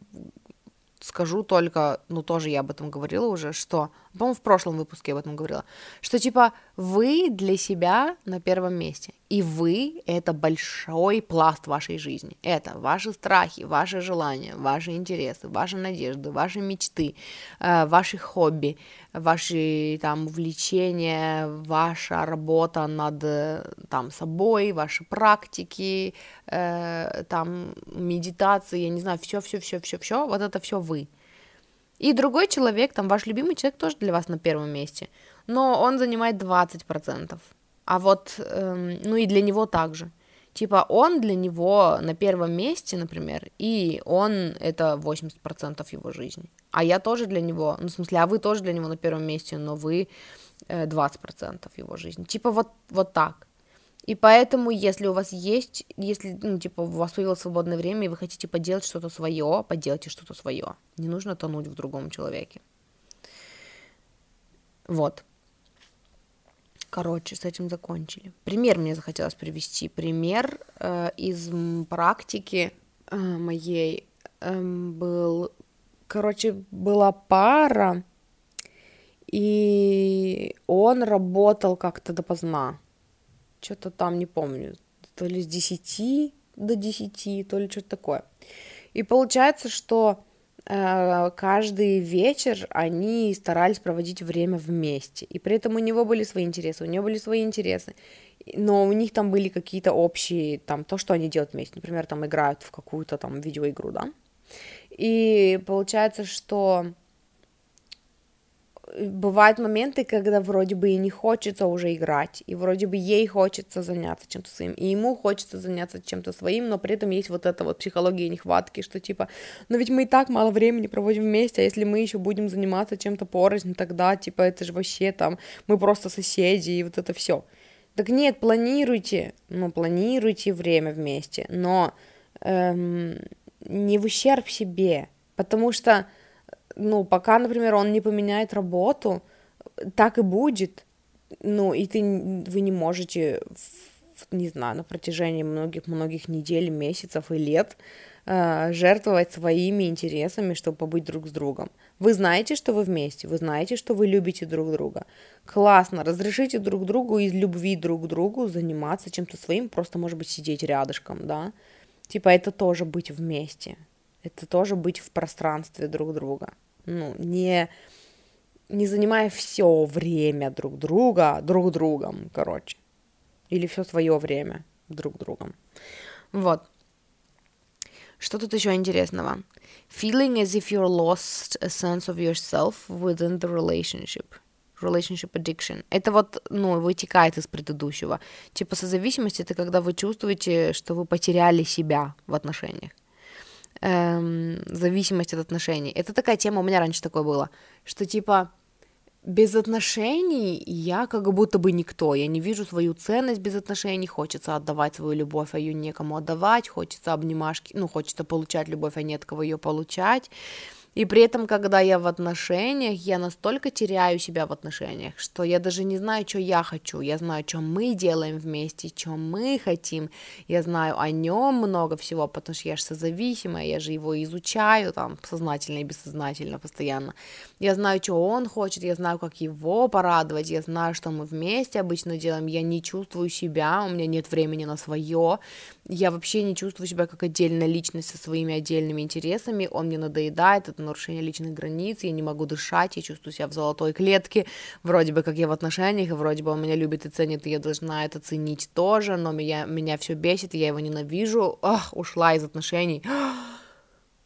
скажу только, ну, тоже я об этом говорила уже, что, по-моему, в прошлом выпуске я об этом говорила, что, типа, вы для себя на первом месте, и вы — это большой пласт вашей жизни. Это ваши страхи, ваши желания, ваши интересы, ваши надежды, ваши мечты, э, ваши хобби, ваши, там, увлечения, ваша работа над, там, собой, ваши практики, э, там, медитации, я не знаю, все, все, все, все, все, вот это все вы. И другой человек, там, ваш любимый человек тоже для вас на первом месте, но он занимает 20%. А вот, эм, ну и для него также. Типа он для него на первом месте, например, и он это 80% его жизни. А я тоже для него, ну в смысле, а вы тоже для него на первом месте, но вы э, 20% его жизни. Типа вот, вот так. И поэтому, если у вас есть, если, ну, типа, у вас появилось свободное время, и вы хотите поделать что-то свое, поделайте что-то свое. Не нужно тонуть в другом человеке. Вот. Короче, с этим закончили. Пример мне захотелось привести. Пример э, из практики э, моей э, был... Короче, была пара, и он работал как-то допоздна что-то там, не помню, то ли с 10 до 10, то ли что-то такое. И получается, что э, каждый вечер они старались проводить время вместе. И при этом у него были свои интересы, у него были свои интересы. но у них там были какие-то общие, там, то, что они делают вместе, например, там играют в какую-то там видеоигру, да, и получается, что бывают моменты, когда вроде бы и не хочется уже играть, и вроде бы ей хочется заняться чем-то своим, и ему хочется заняться чем-то своим, но при этом есть вот эта вот психология нехватки, что типа, ну ведь мы и так мало времени проводим вместе, а если мы еще будем заниматься чем-то порознь, тогда типа это же вообще там, мы просто соседи, и вот это все. Так нет, планируйте, ну планируйте время вместе, но эм, не в ущерб себе, потому что ну, пока, например, он не поменяет работу, так и будет, ну, и ты, вы не можете, не знаю, на протяжении многих-многих недель, месяцев и лет э, жертвовать своими интересами, чтобы побыть друг с другом. Вы знаете, что вы вместе, вы знаете, что вы любите друг друга. Классно, разрешите друг другу из любви друг к другу заниматься чем-то своим, просто, может быть, сидеть рядышком, да. Типа это тоже быть вместе, это тоже быть в пространстве друг друга ну, не, не занимая все время друг друга, друг другом, короче. Или все свое время друг другом. Вот. Что тут еще интересного? Feeling as if you're lost a sense of yourself within the relationship. Relationship addiction. Это вот, ну, вытекает из предыдущего. Типа созависимость — это когда вы чувствуете, что вы потеряли себя в отношениях эм, зависимость от отношений. Это такая тема, у меня раньше такое было, что типа без отношений я как будто бы никто, я не вижу свою ценность без отношений, хочется отдавать свою любовь, а ее некому отдавать, хочется обнимашки, ну, хочется получать любовь, а нет кого ее получать, и при этом, когда я в отношениях, я настолько теряю себя в отношениях, что я даже не знаю, что я хочу. Я знаю, что мы делаем вместе, что мы хотим. Я знаю о нем много всего, потому что я же созависимая, я же его изучаю там сознательно и бессознательно постоянно. Я знаю, что он хочет, я знаю, как его порадовать, я знаю, что мы вместе обычно делаем. Я не чувствую себя, у меня нет времени на свое. Я вообще не чувствую себя как отдельная личность со своими отдельными интересами. Он мне надоедает, это нарушение личных границ, я не могу дышать, я чувствую себя в золотой клетке, вроде бы как я в отношениях, вроде бы он меня любит и ценит, и я должна это ценить тоже, но меня, меня все бесит, я его ненавижу, Ах, ушла из отношений,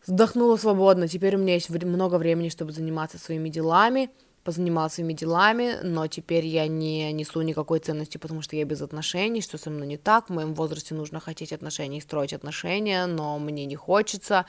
вздохнула свободно, теперь у меня есть много времени, чтобы заниматься своими делами, позанималась своими делами, но теперь я не несу никакой ценности, потому что я без отношений, что со мной не так, в моем возрасте нужно хотеть отношений, строить отношения, но мне не хочется,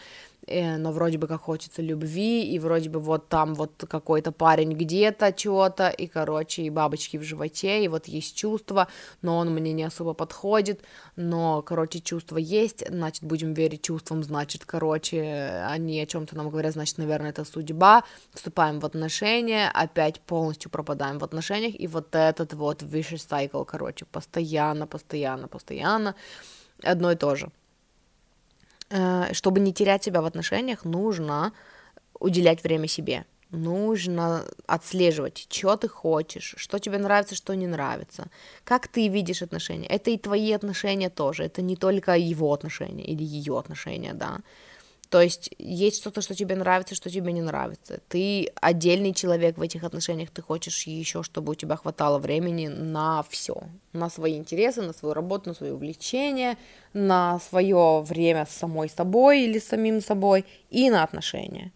но вроде бы как хочется любви, и вроде бы вот там вот какой-то парень где-то чего-то, и, короче, и бабочки в животе, и вот есть чувство, но он мне не особо подходит, но, короче, чувство есть, значит, будем верить чувствам, значит, короче, они о чем-то нам говорят, значит, наверное, это судьба, вступаем в отношения, опять полностью пропадаем в отношениях, и вот этот вот vicious cycle, короче, постоянно, постоянно, постоянно, одно и то же. Э, чтобы не терять себя в отношениях, нужно уделять время себе. Нужно отслеживать, что ты хочешь, что тебе нравится, что не нравится, как ты видишь отношения. Это и твои отношения тоже, это не только его отношения или ее отношения, да. То есть есть что-то, что тебе нравится, что тебе не нравится. Ты отдельный человек в этих отношениях, ты хочешь еще, чтобы у тебя хватало времени на все, на свои интересы, на свою работу, на свои увлечения, на свое время с самой собой или с самим собой и на отношения.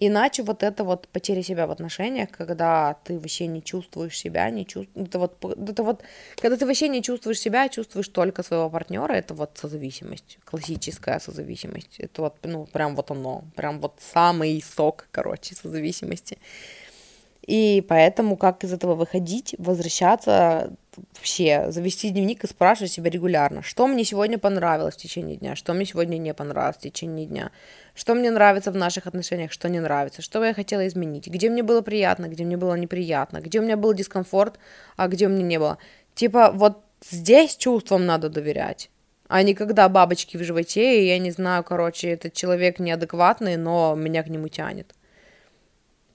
Иначе вот это вот потеря себя в отношениях, когда ты вообще не чувствуешь себя, не чувствуешь, это вот, это вот, когда ты вообще не чувствуешь себя, чувствуешь только своего партнера, это вот созависимость, классическая созависимость, это вот, ну, прям вот оно, прям вот самый сок, короче, созависимости. И поэтому как из этого выходить, возвращаться вообще, завести дневник и спрашивать себя регулярно, что мне сегодня понравилось в течение дня, что мне сегодня не понравилось в течение дня, что мне нравится в наших отношениях, что не нравится, что бы я хотела изменить, где мне было приятно, где мне было неприятно, где у меня был дискомфорт, а где у меня не было. Типа вот здесь чувствам надо доверять а не когда бабочки в животе, и я не знаю, короче, этот человек неадекватный, но меня к нему тянет.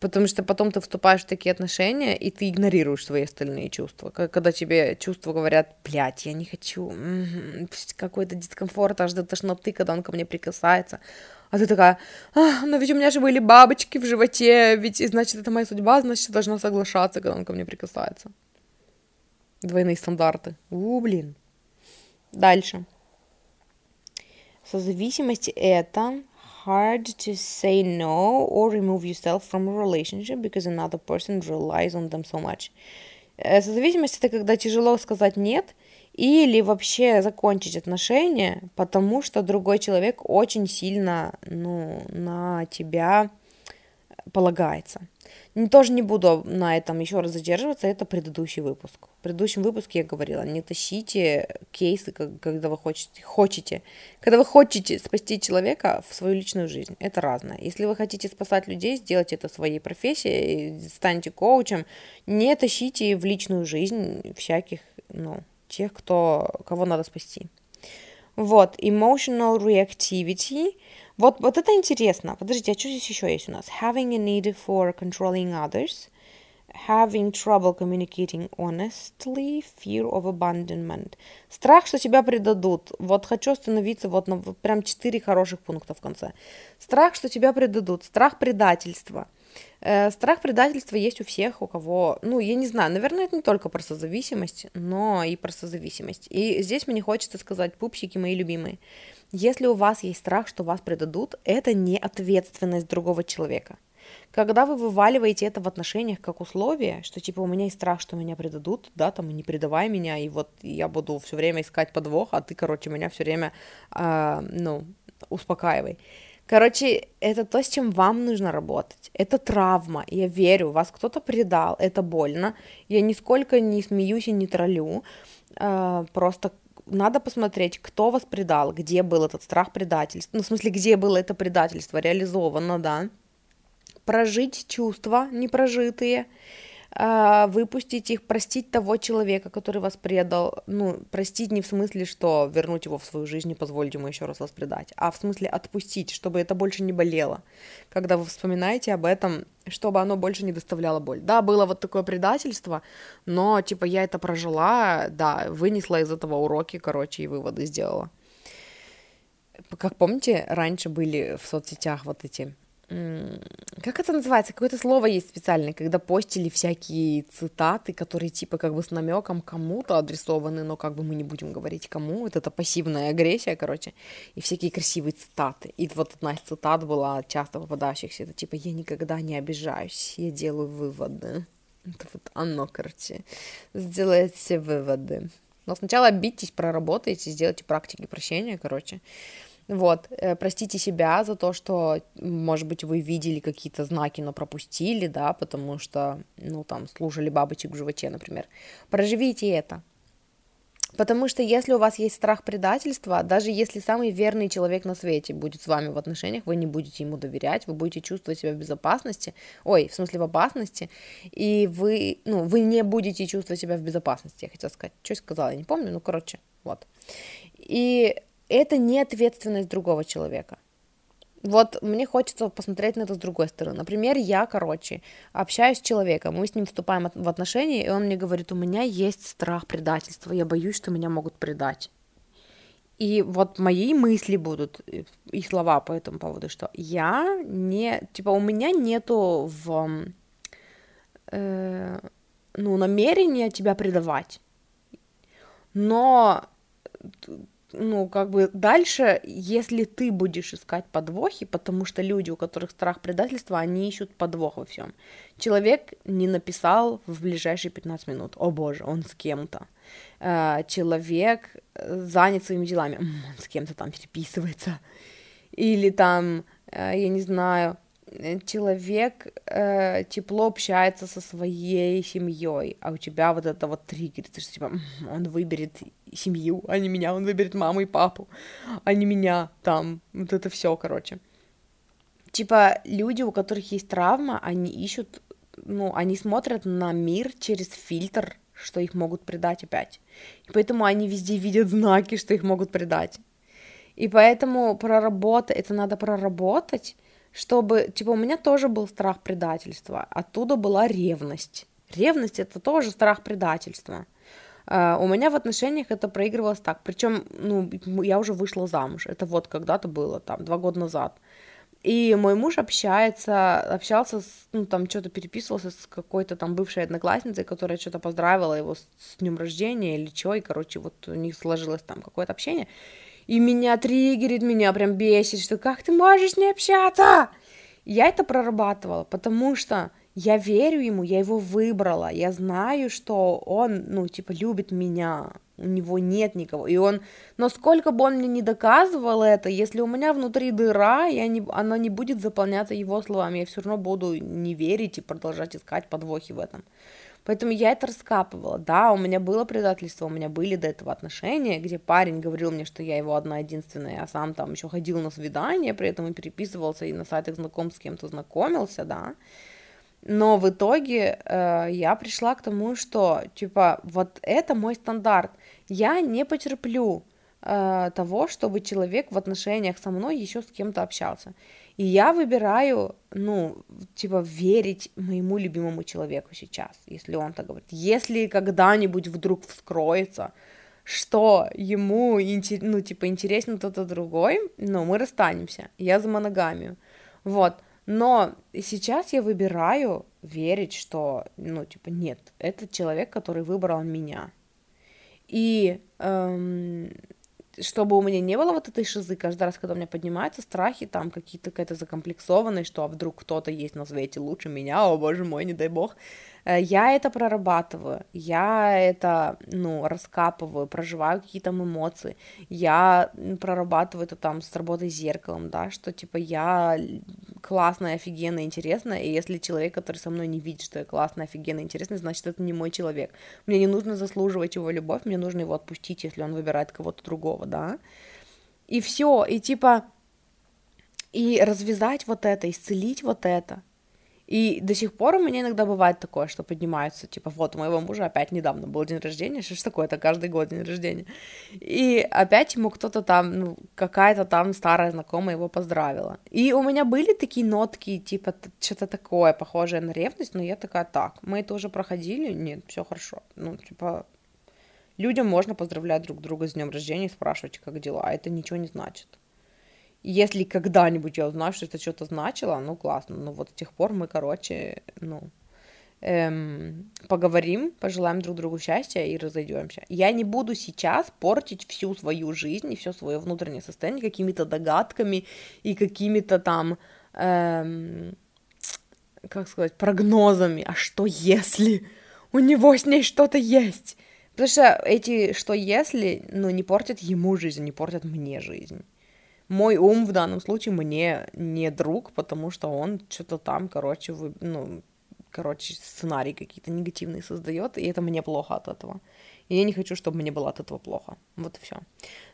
Потому что потом ты вступаешь в такие отношения, и ты игнорируешь свои остальные чувства. Когда тебе чувства говорят, блядь, я не хочу, какой-то дискомфорт аж до тошноты, когда он ко мне прикасается. А ты такая, но ведь у меня же были бабочки в животе, ведь, значит, это моя судьба, значит, я должна соглашаться, когда он ко мне прикасается. Двойные стандарты. У, блин. Дальше. Созависимость это hard to say no or remove yourself from a relationship because another person relies on them so much. Э, созависимость это когда тяжело сказать нет или вообще закончить отношения, потому что другой человек очень сильно ну, на тебя полагается. Тоже не буду на этом еще раз задерживаться, это предыдущий выпуск. В предыдущем выпуске я говорила, не тащите кейсы, когда вы хотите, хотите, когда вы хотите спасти человека в свою личную жизнь. Это разное. Если вы хотите спасать людей, сделайте это своей профессией, станьте коучем, не тащите в личную жизнь всяких, ну, тех, кто, кого надо спасти. Вот, emotional reactivity – вот, вот это интересно. Подождите, а что здесь еще есть у нас? Having a need for controlling others, having trouble communicating honestly, fear of abandonment. Страх, что тебя предадут. Вот хочу остановиться вот на прям четыре хороших пункта в конце. Страх, что тебя предадут. Страх предательства. Э, страх предательства есть у всех, у кого, ну, я не знаю, наверное, это не только про созависимость, но и про созависимость. И здесь мне хочется сказать, пупсики мои любимые, если у вас есть страх, что вас предадут, это не ответственность другого человека. Когда вы вываливаете это в отношениях как условие, что типа у меня есть страх, что меня предадут, да, там, не предавай меня, и вот я буду все время искать подвох, а ты, короче, меня все время, э, ну, успокаивай. Короче, это то, с чем вам нужно работать. Это травма. Я верю, вас кто-то предал, это больно. Я нисколько не смеюсь и не троллю. Э, просто надо посмотреть, кто вас предал, где был этот страх предательства, ну, в смысле, где было это предательство реализовано, да, прожить чувства непрожитые, выпустить их, простить того человека, который вас предал, ну, простить не в смысле, что вернуть его в свою жизнь и позволить ему еще раз вас предать, а в смысле отпустить, чтобы это больше не болело, когда вы вспоминаете об этом, чтобы оно больше не доставляло боль. Да, было вот такое предательство, но, типа, я это прожила, да, вынесла из этого уроки, короче, и выводы сделала. Как помните, раньше были в соцсетях вот эти как это называется? Какое-то слово есть специальное, когда постили всякие цитаты, которые типа как бы с намеком кому-то адресованы, но как бы мы не будем говорить кому. Вот это пассивная агрессия, короче. И всякие красивые цитаты. И вот одна из цитат была часто попадающихся. Это типа «Я никогда не обижаюсь, я делаю выводы». Это вот оно, короче. Сделайте выводы. Но сначала обидитесь, проработайте, сделайте практики прощения, короче. Вот, э, простите себя за то, что, может быть, вы видели какие-то знаки, но пропустили, да, потому что, ну, там, слушали бабочек в животе, например. Проживите это. Потому что если у вас есть страх предательства, даже если самый верный человек на свете будет с вами в отношениях, вы не будете ему доверять, вы будете чувствовать себя в безопасности, ой, в смысле в опасности, и вы, ну, вы не будете чувствовать себя в безопасности, я хотела сказать. Что я сказала, я не помню, ну, короче, вот. И это не ответственность другого человека. Вот мне хочется посмотреть на это с другой стороны. Например, я, короче, общаюсь с человеком, мы с ним вступаем в отношения, и он мне говорит, у меня есть страх предательства, я боюсь, что меня могут предать. И вот мои мысли будут и слова по этому поводу, что я не, типа, у меня нету в, э, ну, намерения тебя предавать, но ну, как бы дальше, если ты будешь искать подвохи, потому что люди, у которых страх предательства, они ищут подвох во всем. Человек не написал в ближайшие 15 минут, о боже, он с кем-то. Э, человек занят своими делами, он с кем-то там переписывается. Или там, э, я не знаю, человек э, тепло общается со своей семьей, а у тебя вот это вот триггерит, что типа он выберет семью, а не меня, он выберет маму и папу, а не меня там, вот это все, короче. Типа люди, у которых есть травма, они ищут, ну, они смотрят на мир через фильтр, что их могут предать опять. И поэтому они везде видят знаки, что их могут предать. И поэтому проработать, это надо проработать, чтобы, типа, у меня тоже был страх предательства, оттуда была ревность. Ревность это тоже страх предательства. Uh, у меня в отношениях это проигрывалось так. Причем, ну, я уже вышла замуж. Это вот когда-то было, там, два года назад. И мой муж общается, общался, с, ну, там, что-то переписывался с какой-то там бывшей одноклассницей, которая что-то поздравила его с, с днем рождения или что, и, короче, вот у них сложилось там какое-то общение. И меня триггерит, меня прям бесит, что как ты можешь с ней общаться? Я это прорабатывала, потому что я верю ему, я его выбрала, я знаю, что он, ну, типа, любит меня, у него нет никого, и он, но сколько бы он мне не доказывал это, если у меня внутри дыра, я не, она не будет заполняться его словами, я все равно буду не верить и продолжать искать подвохи в этом. Поэтому я это раскапывала. Да, у меня было предательство, у меня были до этого отношения, где парень говорил мне, что я его одна единственная, а сам там еще ходил на свидание, при этом и переписывался, и на сайтах знакомств с кем-то знакомился, да. Но в итоге э, я пришла к тому, что, типа, вот это мой стандарт. Я не потерплю э, того, чтобы человек в отношениях со мной еще с кем-то общался. И я выбираю, ну, типа, верить моему любимому человеку сейчас, если он так говорит. Если когда-нибудь вдруг вскроется, что ему, ну, типа, интересен кто-то другой, ну, мы расстанемся. Я за моногамию. Вот. Но сейчас я выбираю верить, что, ну, типа, нет, это человек, который выбрал меня. И эм, чтобы у меня не было вот этой шизы, каждый раз, когда у меня поднимаются страхи, там какие-то какая-то закомплексованность, что а вдруг кто-то есть на свете лучше меня, о боже мой, не дай бог, я это прорабатываю, я это, ну, раскапываю, проживаю какие-то эмоции, я прорабатываю это там с работой с зеркалом, да, что, типа, я классная, офигенная, интересная, и если человек, который со мной не видит, что я классная, офигенная, интересная, значит, это не мой человек. Мне не нужно заслуживать его любовь, мне нужно его отпустить, если он выбирает кого-то другого, да, и все, и типа, и развязать вот это, исцелить вот это, и до сих пор у меня иногда бывает такое, что поднимаются, типа, вот, у моего мужа опять недавно был день рождения, что ж такое, это каждый год день рождения. И опять ему кто-то там, ну, какая-то там старая знакомая его поздравила. И у меня были такие нотки, типа, что-то такое, похожее на ревность, но я такая, так, мы это уже проходили, нет, все хорошо. Ну, типа, людям можно поздравлять друг друга с днем рождения и спрашивать, как дела, а это ничего не значит. Если когда-нибудь я узнаю, что это что-то значило, ну классно. Ну вот с тех пор мы, короче, ну, эм, поговорим, пожелаем друг другу счастья и разойдемся. Я не буду сейчас портить всю свою жизнь и все свое внутреннее состояние какими-то догадками и какими-то там, эм, как сказать, прогнозами. А что если у него с ней что-то есть? Потому что эти что если, ну, не портят ему жизнь, не портят мне жизнь мой ум в данном случае мне не друг, потому что он что-то там, короче, вы, ну, короче, сценарий какие-то негативные создает, и это мне плохо от этого. И я не хочу, чтобы мне было от этого плохо. Вот и все.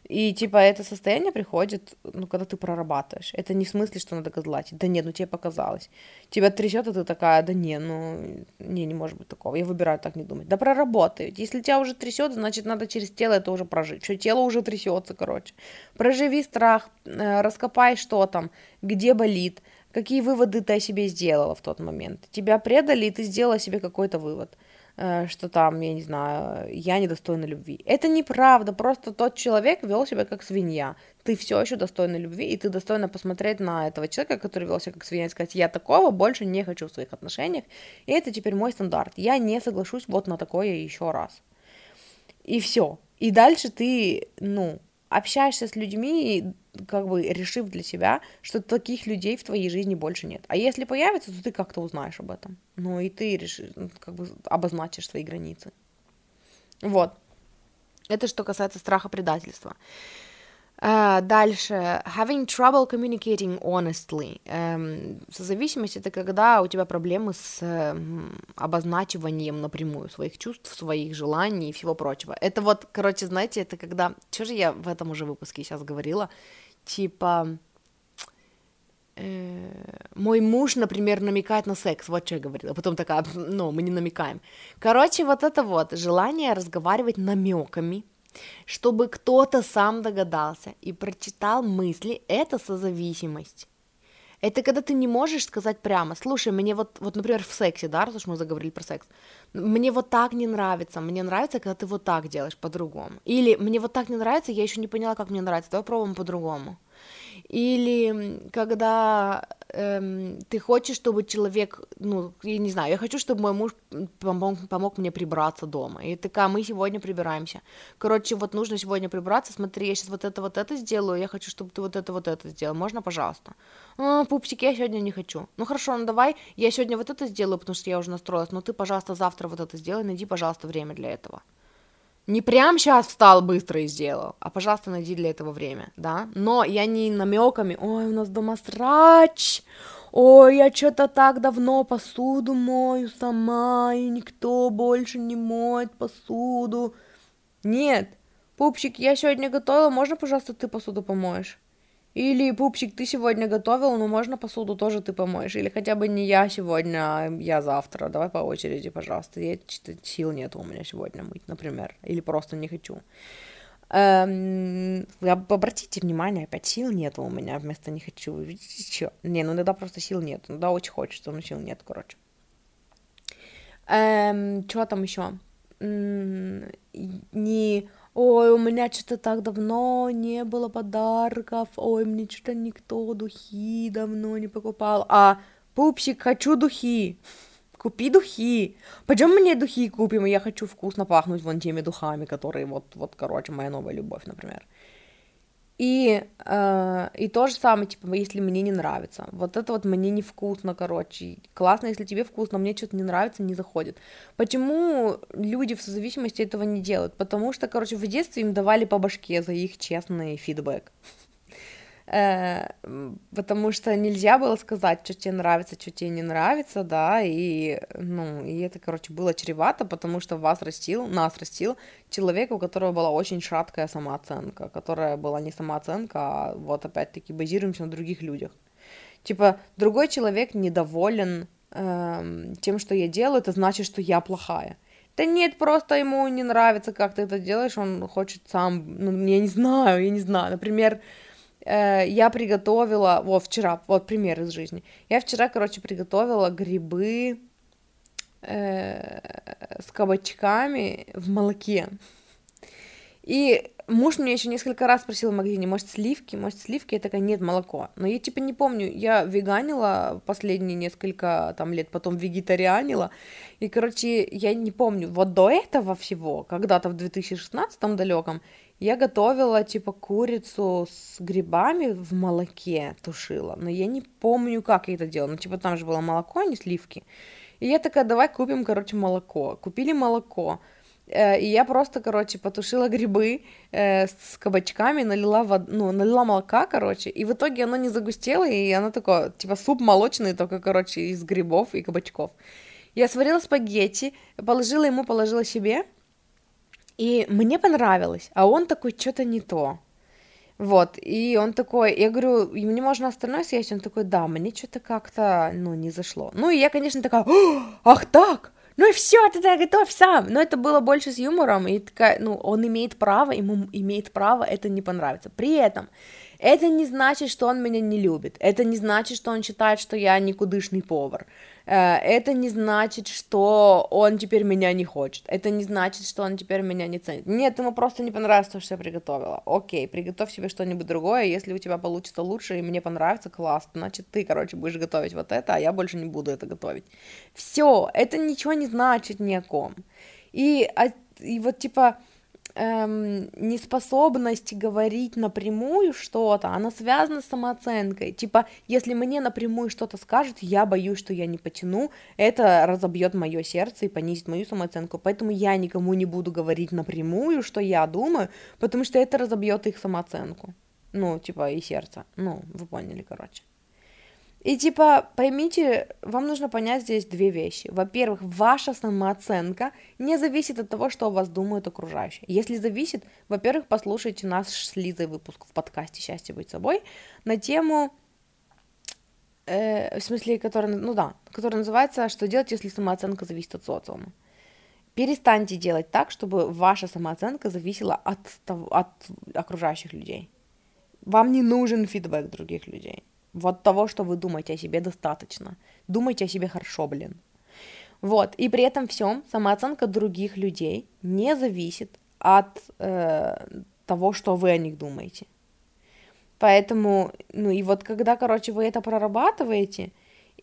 И типа это состояние приходит, ну, когда ты прорабатываешь. Это не в смысле, что надо козлать. Да нет, ну тебе показалось. Тебя трясет, и ты такая, да не, ну, не, не может быть такого. Я выбираю так не думать. Да проработай. Если тебя уже трясет, значит, надо через тело это уже прожить. Все, тело уже трясется, короче. Проживи страх, э, раскопай, что там, где болит, какие выводы ты о себе сделала в тот момент. Тебя предали, и ты сделала себе какой-то вывод. Э, что там, я не знаю, я недостойна любви. Это неправда, просто тот человек вел себя как свинья. Ты все еще достойна любви, и ты достойна посмотреть на этого человека, который вел себя как свинья, и сказать, я такого больше не хочу в своих отношениях, и это теперь мой стандарт. Я не соглашусь вот на такое еще раз. И все. И дальше ты, ну, общаешься с людьми, как бы решив для себя, что таких людей в твоей жизни больше нет. А если появится, то ты как-то узнаешь об этом. Ну и ты решишь, ну, как бы обозначишь свои границы. Вот. Это что касается страха предательства. Uh, дальше. Having trouble communicating honestly. Um, созависимость — это когда у тебя проблемы с um, обозначиванием напрямую своих чувств, своих желаний и всего прочего. Это вот, короче, знаете, это когда... Что же я в этом уже выпуске сейчас говорила? Типа... Э, мой муж, например, намекает на секс, вот что я говорила, потом такая, ну, мы не намекаем. Короче, вот это вот, желание разговаривать намеками, чтобы кто-то сам догадался и прочитал мысли, это созависимость. Это когда ты не можешь сказать прямо, слушай, мне вот, вот, например, в сексе, да, раз уж мы заговорили про секс, мне вот так не нравится, мне нравится, когда ты вот так делаешь по-другому. Или мне вот так не нравится, я еще не поняла, как мне нравится, давай пробуем по-другому. Или когда эм, ты хочешь, чтобы человек, ну, я не знаю, я хочу, чтобы мой муж помог, помог мне прибраться дома. И такая, мы сегодня прибираемся. Короче, вот нужно сегодня прибраться, смотри, я сейчас вот это, вот это сделаю, я хочу, чтобы ты вот это, вот это сделал. Можно, пожалуйста? Пупсик, я сегодня не хочу. Ну хорошо, ну давай, я сегодня вот это сделаю, потому что я уже настроилась, но ты, пожалуйста, завтра вот это сделай, найди, пожалуйста, время для этого. Не прям сейчас встал быстро и сделал, а, пожалуйста, найди для этого время, да? Но я не намеками, ой, у нас дома срач, ой, я что-то так давно посуду мою сама, и никто больше не моет посуду. Нет, пупчик, я сегодня готовила, можно, пожалуйста, ты посуду помоешь? Или, пупчик, ты сегодня готовил, но можно посуду тоже ты помоешь. Или хотя бы не я сегодня, а я завтра. Давай по очереди, пожалуйста. Я, сил нет у меня сегодня мыть, например. Или просто не хочу. Эм, обратите внимание, опять сил нет у меня вместо не хочу. Видите, что? Не, ну иногда просто сил нет. Иногда очень хочется, но сил нет, короче. Эм, что там еще? Не ой, у меня что-то так давно не было подарков, ой, мне что-то никто духи давно не покупал, а пупсик, хочу духи, купи духи, пойдем мне духи купим, я хочу вкусно пахнуть вон теми духами, которые вот, вот, короче, моя новая любовь, например. И, э, и то же самое, типа, если мне не нравится. Вот это вот мне невкусно, короче. Классно, если тебе вкусно, мне что-то не нравится, не заходит. Почему люди в созависимости этого не делают? Потому что, короче, в детстве им давали по башке за их честный фидбэк. Э, потому что нельзя было сказать, что тебе нравится, что тебе не нравится, да, и, ну, и это, короче, было чревато, потому что вас растил, нас растил человек, у которого была очень шаткая самооценка, которая была не самооценка, а вот опять-таки базируемся на других людях. Типа, другой человек недоволен эм, тем, что я делаю, это значит, что я плохая. Да нет, просто ему не нравится, как ты это делаешь, он хочет сам, ну, я не знаю, я не знаю, например, Э, я приготовила, вот вчера, вот пример из жизни. Я вчера, короче, приготовила грибы э, с кабачками в молоке. И муж мне еще несколько раз спросил в магазине, может, сливки, может, сливки, я такая, нет, молоко. Но я, типа, не помню, я веганила последние несколько, там, лет, потом вегетарианила, и, короче, я не помню, вот до этого всего, когда-то в 2016 далеком, я готовила, типа, курицу с грибами в молоке тушила, но я не помню, как я это делала. Ну, типа, там же было молоко, а не сливки. И я такая, давай купим, короче, молоко. Купили молоко. Э, и я просто, короче, потушила грибы э, с кабачками, налила, вод... ну, налила молока, короче, и в итоге оно не загустело, и оно такое, типа, суп молочный, только, короче, из грибов и кабачков. Я сварила спагетти, положила ему, положила себе, и мне понравилось, а он такой, что-то не то. Вот, и он такой, я говорю, мне можно остальное съесть? Он такой, да, мне что-то как-то, ну, не зашло. Ну, и я, конечно, такая, ах так, ну и все, ты тогда готовь сам. Но это было больше с юмором, и такая, ну, он имеет право, ему имеет право это не понравится. При этом это не значит, что он меня не любит. Это не значит, что он считает, что я никудышный повар. Э, это не значит, что он теперь меня не хочет. Это не значит, что он теперь меня не ценит. Нет, ему просто не понравилось то, что я приготовила. Окей, приготовь себе что-нибудь другое. Если у тебя получится лучше и мне понравится, классно. Значит, ты, короче, будешь готовить вот это, а я больше не буду это готовить. Все, это ничего не значит ни о ком. И, а, и вот типа эм, неспособность говорить напрямую что-то, она связана с самооценкой. Типа, если мне напрямую что-то скажут, я боюсь, что я не потяну, это разобьет мое сердце и понизит мою самооценку. Поэтому я никому не буду говорить напрямую, что я думаю, потому что это разобьет их самооценку. Ну, типа, и сердце. Ну, вы поняли, короче. И типа, поймите, вам нужно понять здесь две вещи. Во-первых, ваша самооценка не зависит от того, что о вас думают окружающие. Если зависит, во-первых, послушайте наш с Лизой выпуск в подкасте «Счастье быть собой» на тему, э, в смысле, который, ну да, который называется «Что делать, если самооценка зависит от социума». Перестаньте делать так, чтобы ваша самооценка зависела от, от окружающих людей. Вам не нужен фидбэк других людей. Вот того, что вы думаете о себе, достаточно. Думайте о себе хорошо, блин. Вот, и при этом всем самооценка других людей не зависит от э, того, что вы о них думаете. Поэтому, ну и вот когда, короче, вы это прорабатываете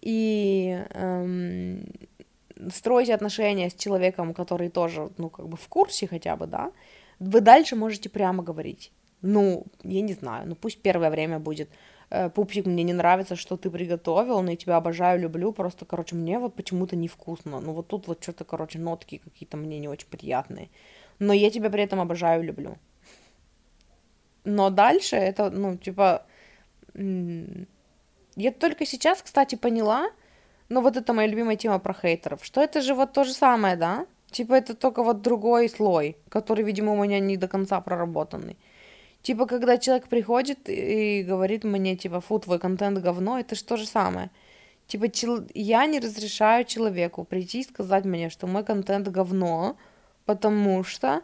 и эм, строите отношения с человеком, который тоже, ну, как бы в курсе хотя бы, да, вы дальше можете прямо говорить. Ну, я не знаю, ну пусть первое время будет, пупсик, мне не нравится, что ты приготовил, но я тебя обожаю, люблю, просто, короче, мне вот почему-то невкусно, ну вот тут вот что-то, короче, нотки какие-то мне не очень приятные, но я тебя при этом обожаю, люблю. Но дальше это, ну, типа, я только сейчас, кстати, поняла, ну, вот это моя любимая тема про хейтеров, что это же вот то же самое, да? Типа, это только вот другой слой, который, видимо, у меня не до конца проработанный. Типа, когда человек приходит и говорит мне, типа, фу, твой контент говно, это же то же самое. Типа, чел... я не разрешаю человеку прийти и сказать мне, что мой контент говно, потому что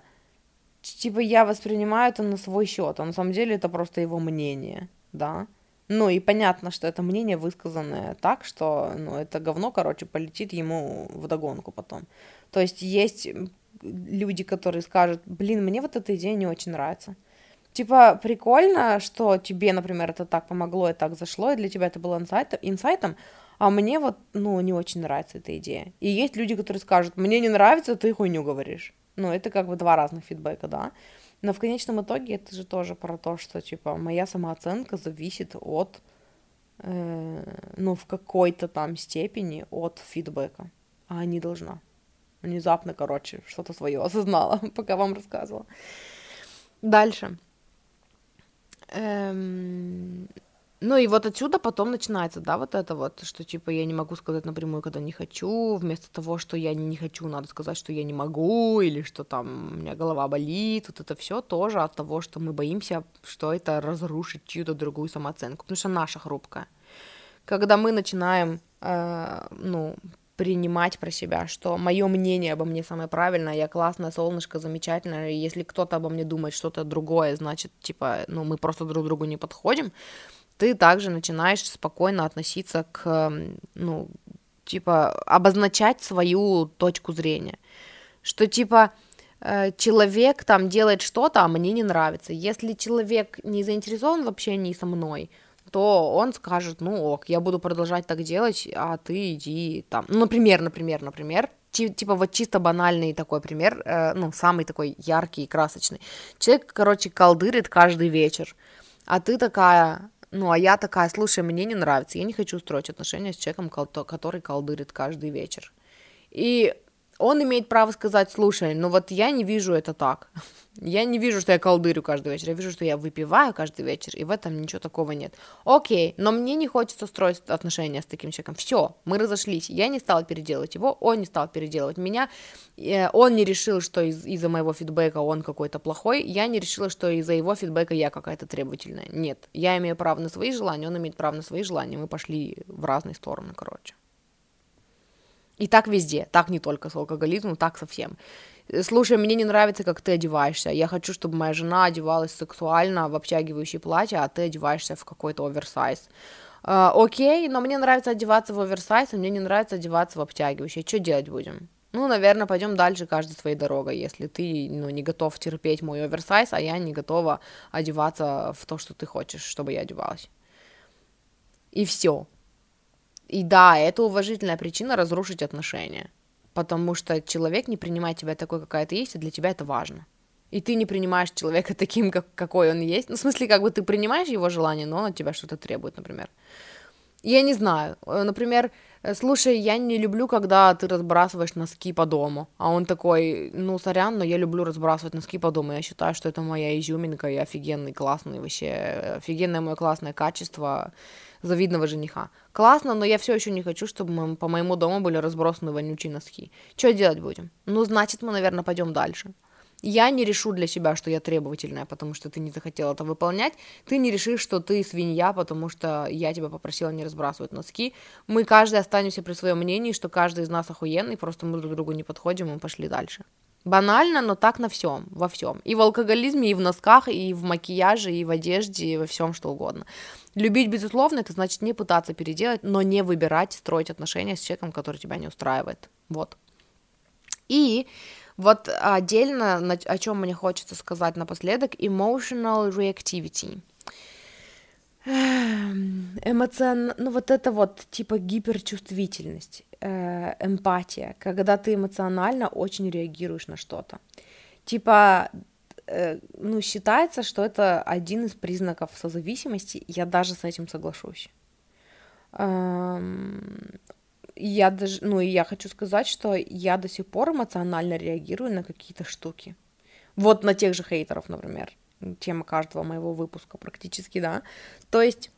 типа, я воспринимаю это на свой счет, а на самом деле это просто его мнение, да. Ну и понятно, что это мнение высказанное так, что, ну, это говно, короче, полетит ему в догонку потом. То есть есть люди, которые скажут, блин, мне вот эта идея не очень нравится. Типа, прикольно, что тебе, например, это так помогло и так зашло, и для тебя это было инсайтом, инсайтом а мне вот, ну, не очень нравится эта идея. И есть люди, которые скажут, мне не нравится, ты хуйню говоришь. Ну, это как бы два разных фидбэка, да. Но в конечном итоге это же тоже про то, что, типа, моя самооценка зависит от, э, ну, в какой-то там степени от фидбэка, а не должна. Внезапно, короче, что-то свое осознала, пока вам рассказывала. Дальше. Эм, ну и вот отсюда потом начинается, да, вот это вот, что типа я не могу сказать напрямую, когда не хочу, вместо того, что я не хочу, надо сказать, что я не могу, или что там у меня голова болит, вот это все тоже от того, что мы боимся, что это разрушит чью-то другую самооценку, потому что наша хрупкая. Когда мы начинаем, э, ну, принимать про себя, что мое мнение обо мне самое правильное, я классная, солнышко, замечательная, и если кто-то обо мне думает что-то другое, значит, типа, ну, мы просто друг другу не подходим, ты также начинаешь спокойно относиться к, ну, типа, обозначать свою точку зрения. Что, типа, э, человек там делает что-то, а мне не нравится. Если человек не заинтересован в общении со мной, то он скажет, ну ок, я буду продолжать так делать, а ты иди там. Ну, например, например, например, типа вот чисто банальный такой пример, э, ну, самый такой яркий и красочный. Человек, короче, колдырит каждый вечер, а ты такая, ну, а я такая, слушай, мне не нравится, я не хочу строить отношения с человеком, который колдырит каждый вечер. И он имеет право сказать, слушай, ну вот я не вижу это так. Я не вижу, что я колдырю каждый вечер, я вижу, что я выпиваю каждый вечер, и в этом ничего такого нет. Окей, но мне не хочется строить отношения с таким человеком. Все, мы разошлись. Я не стала переделывать его, он не стал переделывать меня. Э, он не решил, что из- из-за моего фидбэка он какой-то плохой. Я не решила, что из-за его фидбэка я какая-то требовательная. Нет, я имею право на свои желания, он имеет право на свои желания. Мы пошли в разные стороны, короче. И так везде, так не только с алкоголизмом, так совсем. Слушай, мне не нравится, как ты одеваешься. Я хочу, чтобы моя жена одевалась сексуально в обтягивающее платье, а ты одеваешься в какой-то оверсайз. Uh, окей, но мне нравится одеваться в оверсайз, а мне не нравится одеваться в обтягивающее. Что делать будем? Ну, наверное, пойдем дальше каждой своей дорогой, если ты ну, не готов терпеть мой оверсайз, а я не готова одеваться в то, что ты хочешь, чтобы я одевалась. И все. И да, это уважительная причина разрушить отношения. Потому что человек не принимает тебя такой, какая ты есть, и для тебя это важно. И ты не принимаешь человека таким, как, какой он есть. Ну, в смысле, как бы ты принимаешь его желание, но он от тебя что-то требует, например. Я не знаю. Э, например, э, слушай, я не люблю, когда ты разбрасываешь носки по дому. А он такой, ну, сорян, но я люблю разбрасывать носки по дому. Я считаю, что это моя изюминка и офигенный, классный вообще, э, офигенное мое классное качество завидного жениха. Классно, но я все еще не хочу, чтобы мы, по моему дому были разбросаны вонючие носки. Что делать будем? Ну, значит, мы, наверное, пойдем дальше. Я не решу для себя, что я требовательная, потому что ты не захотел это выполнять. Ты не решишь, что ты свинья, потому что я тебя попросила не разбрасывать носки. Мы каждый останемся при своем мнении, что каждый из нас охуенный, просто мы друг другу не подходим, и пошли дальше. Банально, но так на всем, во всем. И в алкоголизме, и в носках, и в макияже, и в одежде, и во всем, что угодно. Любить, безусловно, это значит не пытаться переделать, но не выбирать строить отношения с человеком, который тебя не устраивает. Вот. И вот отдельно, о чем мне хочется сказать напоследок, emotional reactivity. Эмоцион... ну вот это вот типа гиперчувствительность, э, эмпатия, когда ты эмоционально очень реагируешь на что-то. Типа, э, ну, считается, что это один из признаков созависимости, я даже с этим соглашусь. Эм, я даже, ну, и я хочу сказать, что я до сих пор эмоционально реагирую на какие-то штуки. Вот на тех же хейтеров, например. Тема каждого моего выпуска практически, да. То есть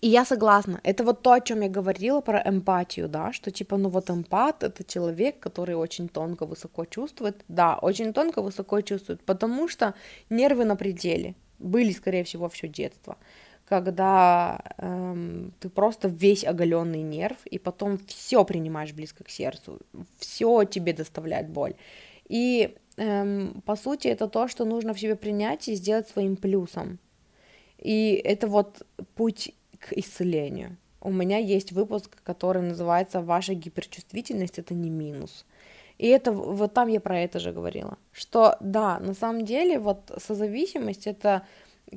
и я согласна. Это вот то, о чем я говорила про эмпатию, да, что типа, ну вот эмпат это человек, который очень тонко, высоко чувствует. Да, очень тонко, высоко чувствует, потому что нервы на пределе были, скорее всего, все детство когда эм, ты просто весь оголенный нерв, и потом все принимаешь близко к сердцу, все тебе доставляет боль. И эм, по сути это то, что нужно в себе принять и сделать своим плюсом. И это вот путь к исцелению. У меня есть выпуск, который называется «Ваша гиперчувствительность – это не минус». И это вот там я про это же говорила, что да, на самом деле вот созависимость это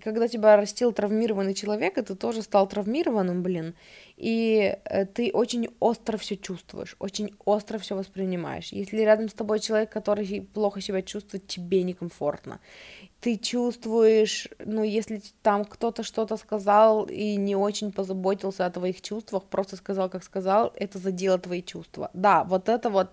когда тебя растил травмированный человек, и ты тоже стал травмированным, блин, и э, ты очень остро все чувствуешь, очень остро все воспринимаешь. Если рядом с тобой человек, который плохо себя чувствует, тебе некомфортно. Ты чувствуешь, ну, если там кто-то что-то сказал и не очень позаботился о твоих чувствах, просто сказал, как сказал, это задело твои чувства. Да, вот это вот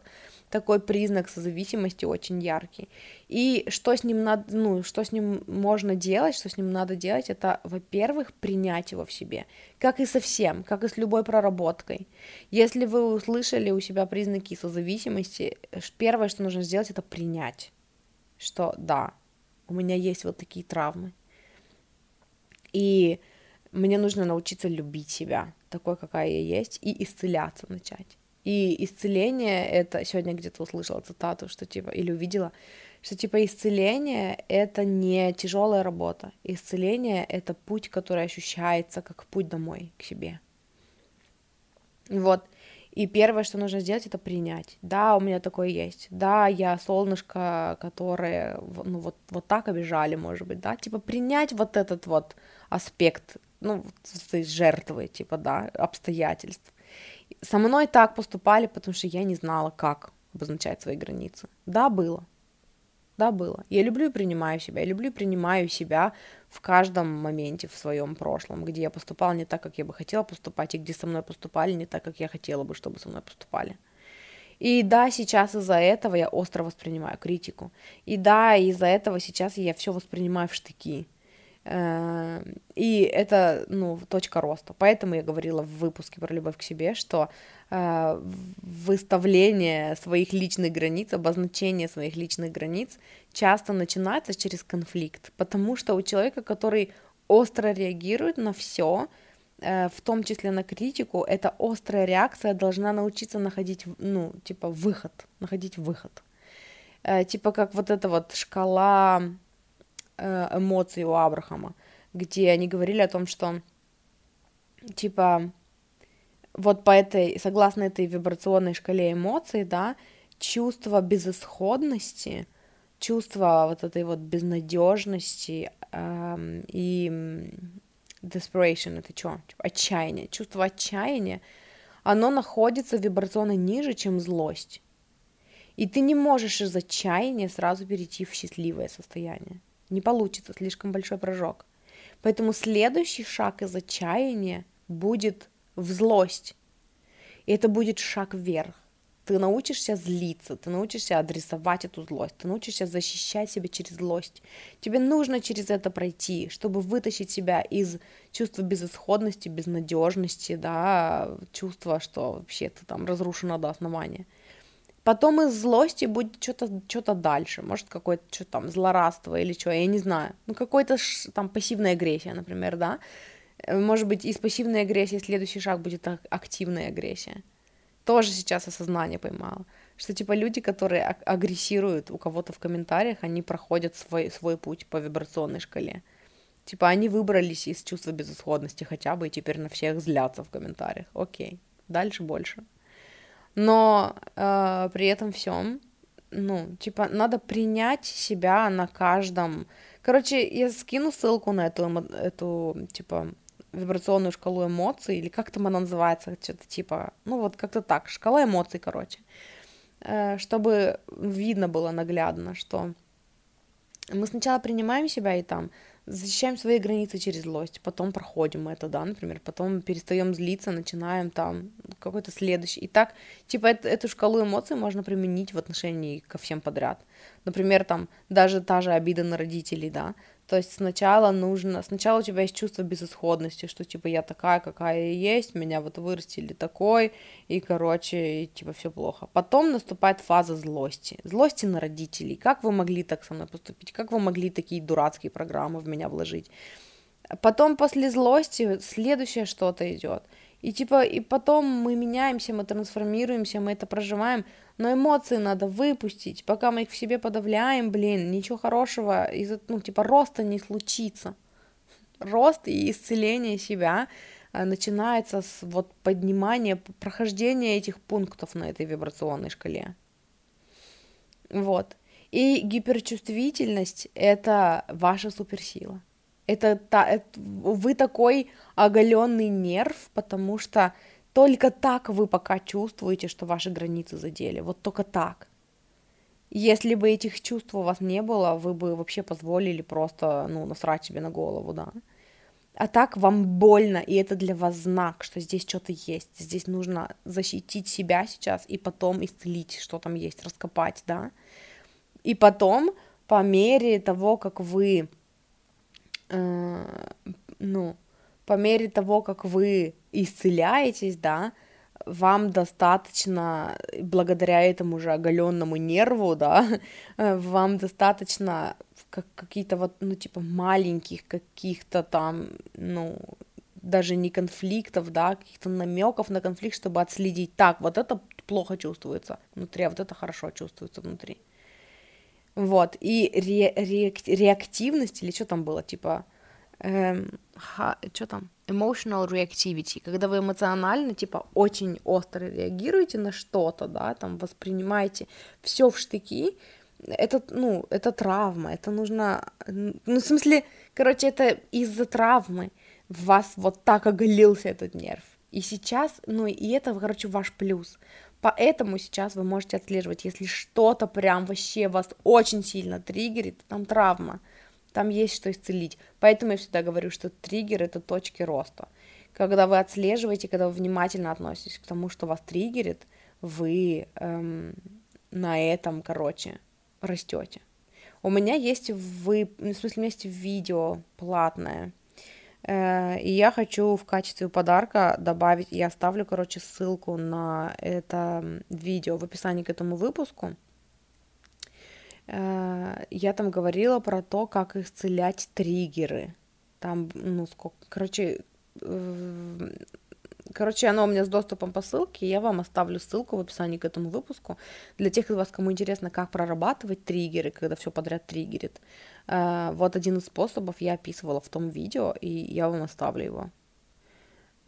такой признак созависимости очень яркий. И что с ним надо, ну, что с ним можно делать, что с ним надо делать, это, во-первых, принять его в себе, как и со всем, как и с любой проработкой. Если вы услышали у себя признаки созависимости, первое, что нужно сделать, это принять, что да, у меня есть вот такие травмы. И мне нужно научиться любить себя, такой, какая я есть, и исцеляться начать. И исцеление это, сегодня где-то услышала цитату, что типа, или увидела, что типа исцеление это не тяжелая работа. Исцеление это путь, который ощущается как путь домой к себе. Вот. И первое, что нужно сделать, это принять. Да, у меня такое есть. Да, я солнышко, которое, ну, вот, вот так обижали, может быть, да. Типа принять вот этот вот аспект, ну, жертвы, типа, да, обстоятельств. Со мной так поступали, потому что я не знала, как обозначать свои границы. Да, было. Да, было. Я люблю и принимаю себя. Я люблю и принимаю себя в каждом моменте в своем прошлом, где я поступала не так, как я бы хотела поступать, и где со мной поступали не так, как я хотела бы, чтобы со мной поступали. И да, сейчас из-за этого я остро воспринимаю критику. И да, из-за этого сейчас я все воспринимаю в штыки. Э, и это, ну, точка роста. Поэтому я говорила в выпуске про любовь к себе, что э, выставление своих личных границ, обозначение своих личных границ часто начинается через конфликт, потому что у человека, который остро реагирует на все, э, в том числе на критику, эта острая реакция должна научиться находить, ну, типа, выход, находить выход. Типа как вот эта вот шкала Э, эмоций у Абрахама, где они говорили о том, что типа вот по этой, согласно этой вибрационной шкале эмоций, да, чувство безысходности, чувство вот этой вот безнадежности эм, и desperation, это что? Типа, отчаяние. Чувство отчаяния, оно находится вибрационно ниже, чем злость. И ты не можешь из отчаяния сразу перейти в счастливое состояние. Не получится, слишком большой прыжок. Поэтому следующий шаг из отчаяния будет в злость. И это будет шаг вверх. Ты научишься злиться, ты научишься адресовать эту злость, ты научишься защищать себя через злость. Тебе нужно через это пройти, чтобы вытащить себя из чувства безысходности, безнадежности, да, чувства, что вообще ты там разрушена до основания. Потом из злости будет что-то что дальше, может, какое-то что там, злорадство или что, я не знаю. Ну, какой-то там пассивная агрессия, например, да. Э, может быть, из пассивной агрессии следующий шаг будет активная агрессия. Тоже сейчас осознание поймала. Что, типа, люди, которые агрессируют у кого-то в комментариях, они проходят свой, свой путь по вибрационной шкале. Типа, они выбрались из чувства безысходности хотя бы, и теперь на всех злятся в комментариях. Окей, дальше больше. Но э, при этом всем, ну, типа, надо принять себя на каждом. Короче, я скину ссылку на эту, эту типа, вибрационную шкалу эмоций, или как там она называется, что-то типа, ну вот как-то так, шкала эмоций, короче, э, чтобы видно было наглядно, что мы сначала принимаем себя и там защищаем свои границы через злость, потом проходим это, да, например, потом перестаем злиться, начинаем там какой-то следующий. И так, типа, это, эту шкалу эмоций можно применить в отношении ко всем подряд. Например, там, даже та же обида на родителей, да, то есть сначала нужно, сначала у тебя есть чувство безысходности, что типа я такая, какая я есть, меня вот вырастили такой, и, короче, и, типа все плохо. Потом наступает фаза злости. Злости на родителей. Как вы могли так со мной поступить? Как вы могли такие дурацкие программы в меня вложить? Потом после злости следующее что-то идет. И типа, и потом мы меняемся, мы трансформируемся, мы это проживаем, но эмоции надо выпустить, пока мы их в себе подавляем, блин, ничего хорошего, из ну, типа, роста не случится. Рост и исцеление себя э, начинается с вот поднимания, прохождения этих пунктов на этой вибрационной шкале. Вот. И гиперчувствительность — это ваша суперсила. Это, та, это вы такой оголенный нерв, потому что только так вы пока чувствуете, что ваши границы задели. Вот только так. Если бы этих чувств у вас не было, вы бы вообще позволили просто, ну, насрать себе на голову, да. А так вам больно, и это для вас знак, что здесь что-то есть. Здесь нужно защитить себя сейчас и потом исцелить, что там есть, раскопать, да. И потом, по мере того, как вы ну, по мере того, как вы исцеляетесь, да, вам достаточно, благодаря этому же оголенному нерву, да, э, вам достаточно как какие-то вот, ну, типа, маленьких каких-то там, ну, даже не конфликтов, да, каких-то намеков на конфликт, чтобы отследить, так, вот это плохо чувствуется внутри, а вот это хорошо чувствуется внутри. Вот, и ре- ре- реактивность, или что там было, типа, эм, что там, emotional reactivity, когда вы эмоционально, типа, очень остро реагируете на что-то, да, там, воспринимаете все в штыки, это, ну, это травма, это нужно, ну, в смысле, короче, это из-за травмы в вас вот так оголился этот нерв. И сейчас, ну, и это, короче, ваш плюс. Поэтому сейчас вы можете отслеживать, если что-то прям вообще вас очень сильно триггерит, там травма, там есть что исцелить. Поэтому я всегда говорю, что триггер это точки роста. Когда вы отслеживаете, когда вы внимательно относитесь к тому, что вас триггерит, вы эм, на этом, короче, растете. У меня есть вы, в смысле, у меня есть видео платное, и я хочу в качестве подарка добавить, я оставлю, короче, ссылку на это видео в описании к этому выпуску. Э, я там говорила про то, как исцелять триггеры. Там, ну, сколько, короче, Короче, оно у меня с доступом по ссылке, я вам оставлю ссылку в описании к этому выпуску. Для тех из вас, кому интересно, как прорабатывать триггеры, когда все подряд триггерит. Э, вот один из способов я описывала в том видео, и я вам оставлю его.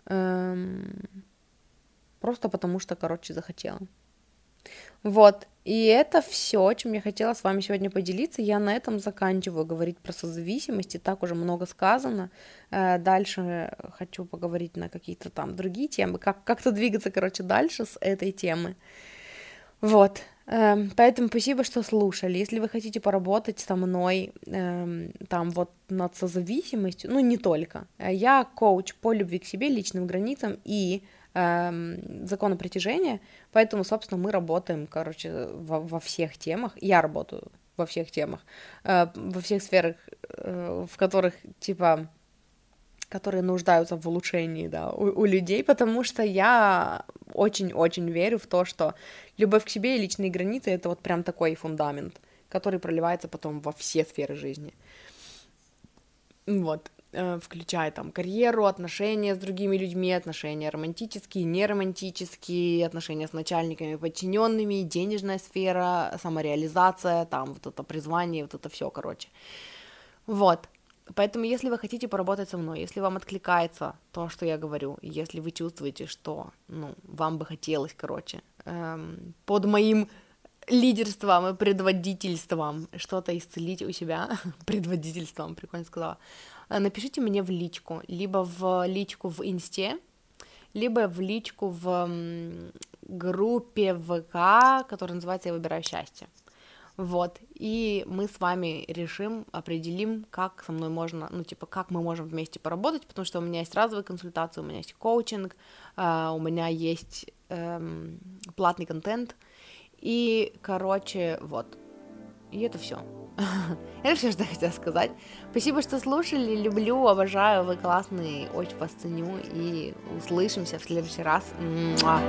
Эм, просто потому что, короче, захотела. Вот, и это все, чем я хотела с вами сегодня поделиться. Я на этом заканчиваю говорить про созависимости, так уже много сказано. Э, дальше хочу поговорить на какие-то там другие темы, как, как-то двигаться, короче, дальше с этой темы. Вот, поэтому спасибо, что слушали. Если вы хотите поработать со мной эм, там вот над созависимостью, ну не только, э, я коуч по любви к себе, личным границам и эм, закона притяжения, поэтому, собственно, мы работаем, короче, во, во всех темах, я работаю во всех темах, э, во всех сферах, э, в которых, типа, которые нуждаются в улучшении, да, у, у людей, потому что я очень-очень верю в то, что любовь к себе и личные границы — это вот прям такой фундамент, который проливается потом во все сферы жизни. Вот. Э, включая там карьеру, отношения с другими людьми, отношения романтические, неромантические, отношения с начальниками, подчиненными, денежная сфера, самореализация, там вот это призвание, вот это все, короче. Вот. Поэтому, если вы хотите поработать со мной, если вам откликается то, что я говорю, если вы чувствуете, что, ну, вам бы хотелось, короче, эм, под моим лидерством и предводительством что-то исцелить у себя, предводительством, прикольно сказала, э, напишите мне в личку, либо в личку в инсте, либо в личку в группе ВК, которая называется «Я выбираю счастье». Вот, и мы с вами решим, определим, как со мной можно, ну, типа, как мы можем вместе поработать, потому что у меня есть разовые консультации, у меня есть коучинг, uh, у меня есть um, платный контент, и, короче, вот, и это все. это все, что я хотела сказать. Спасибо, что слушали, люблю, обожаю, вы классные, очень вас ценю, и услышимся в следующий раз. Муа.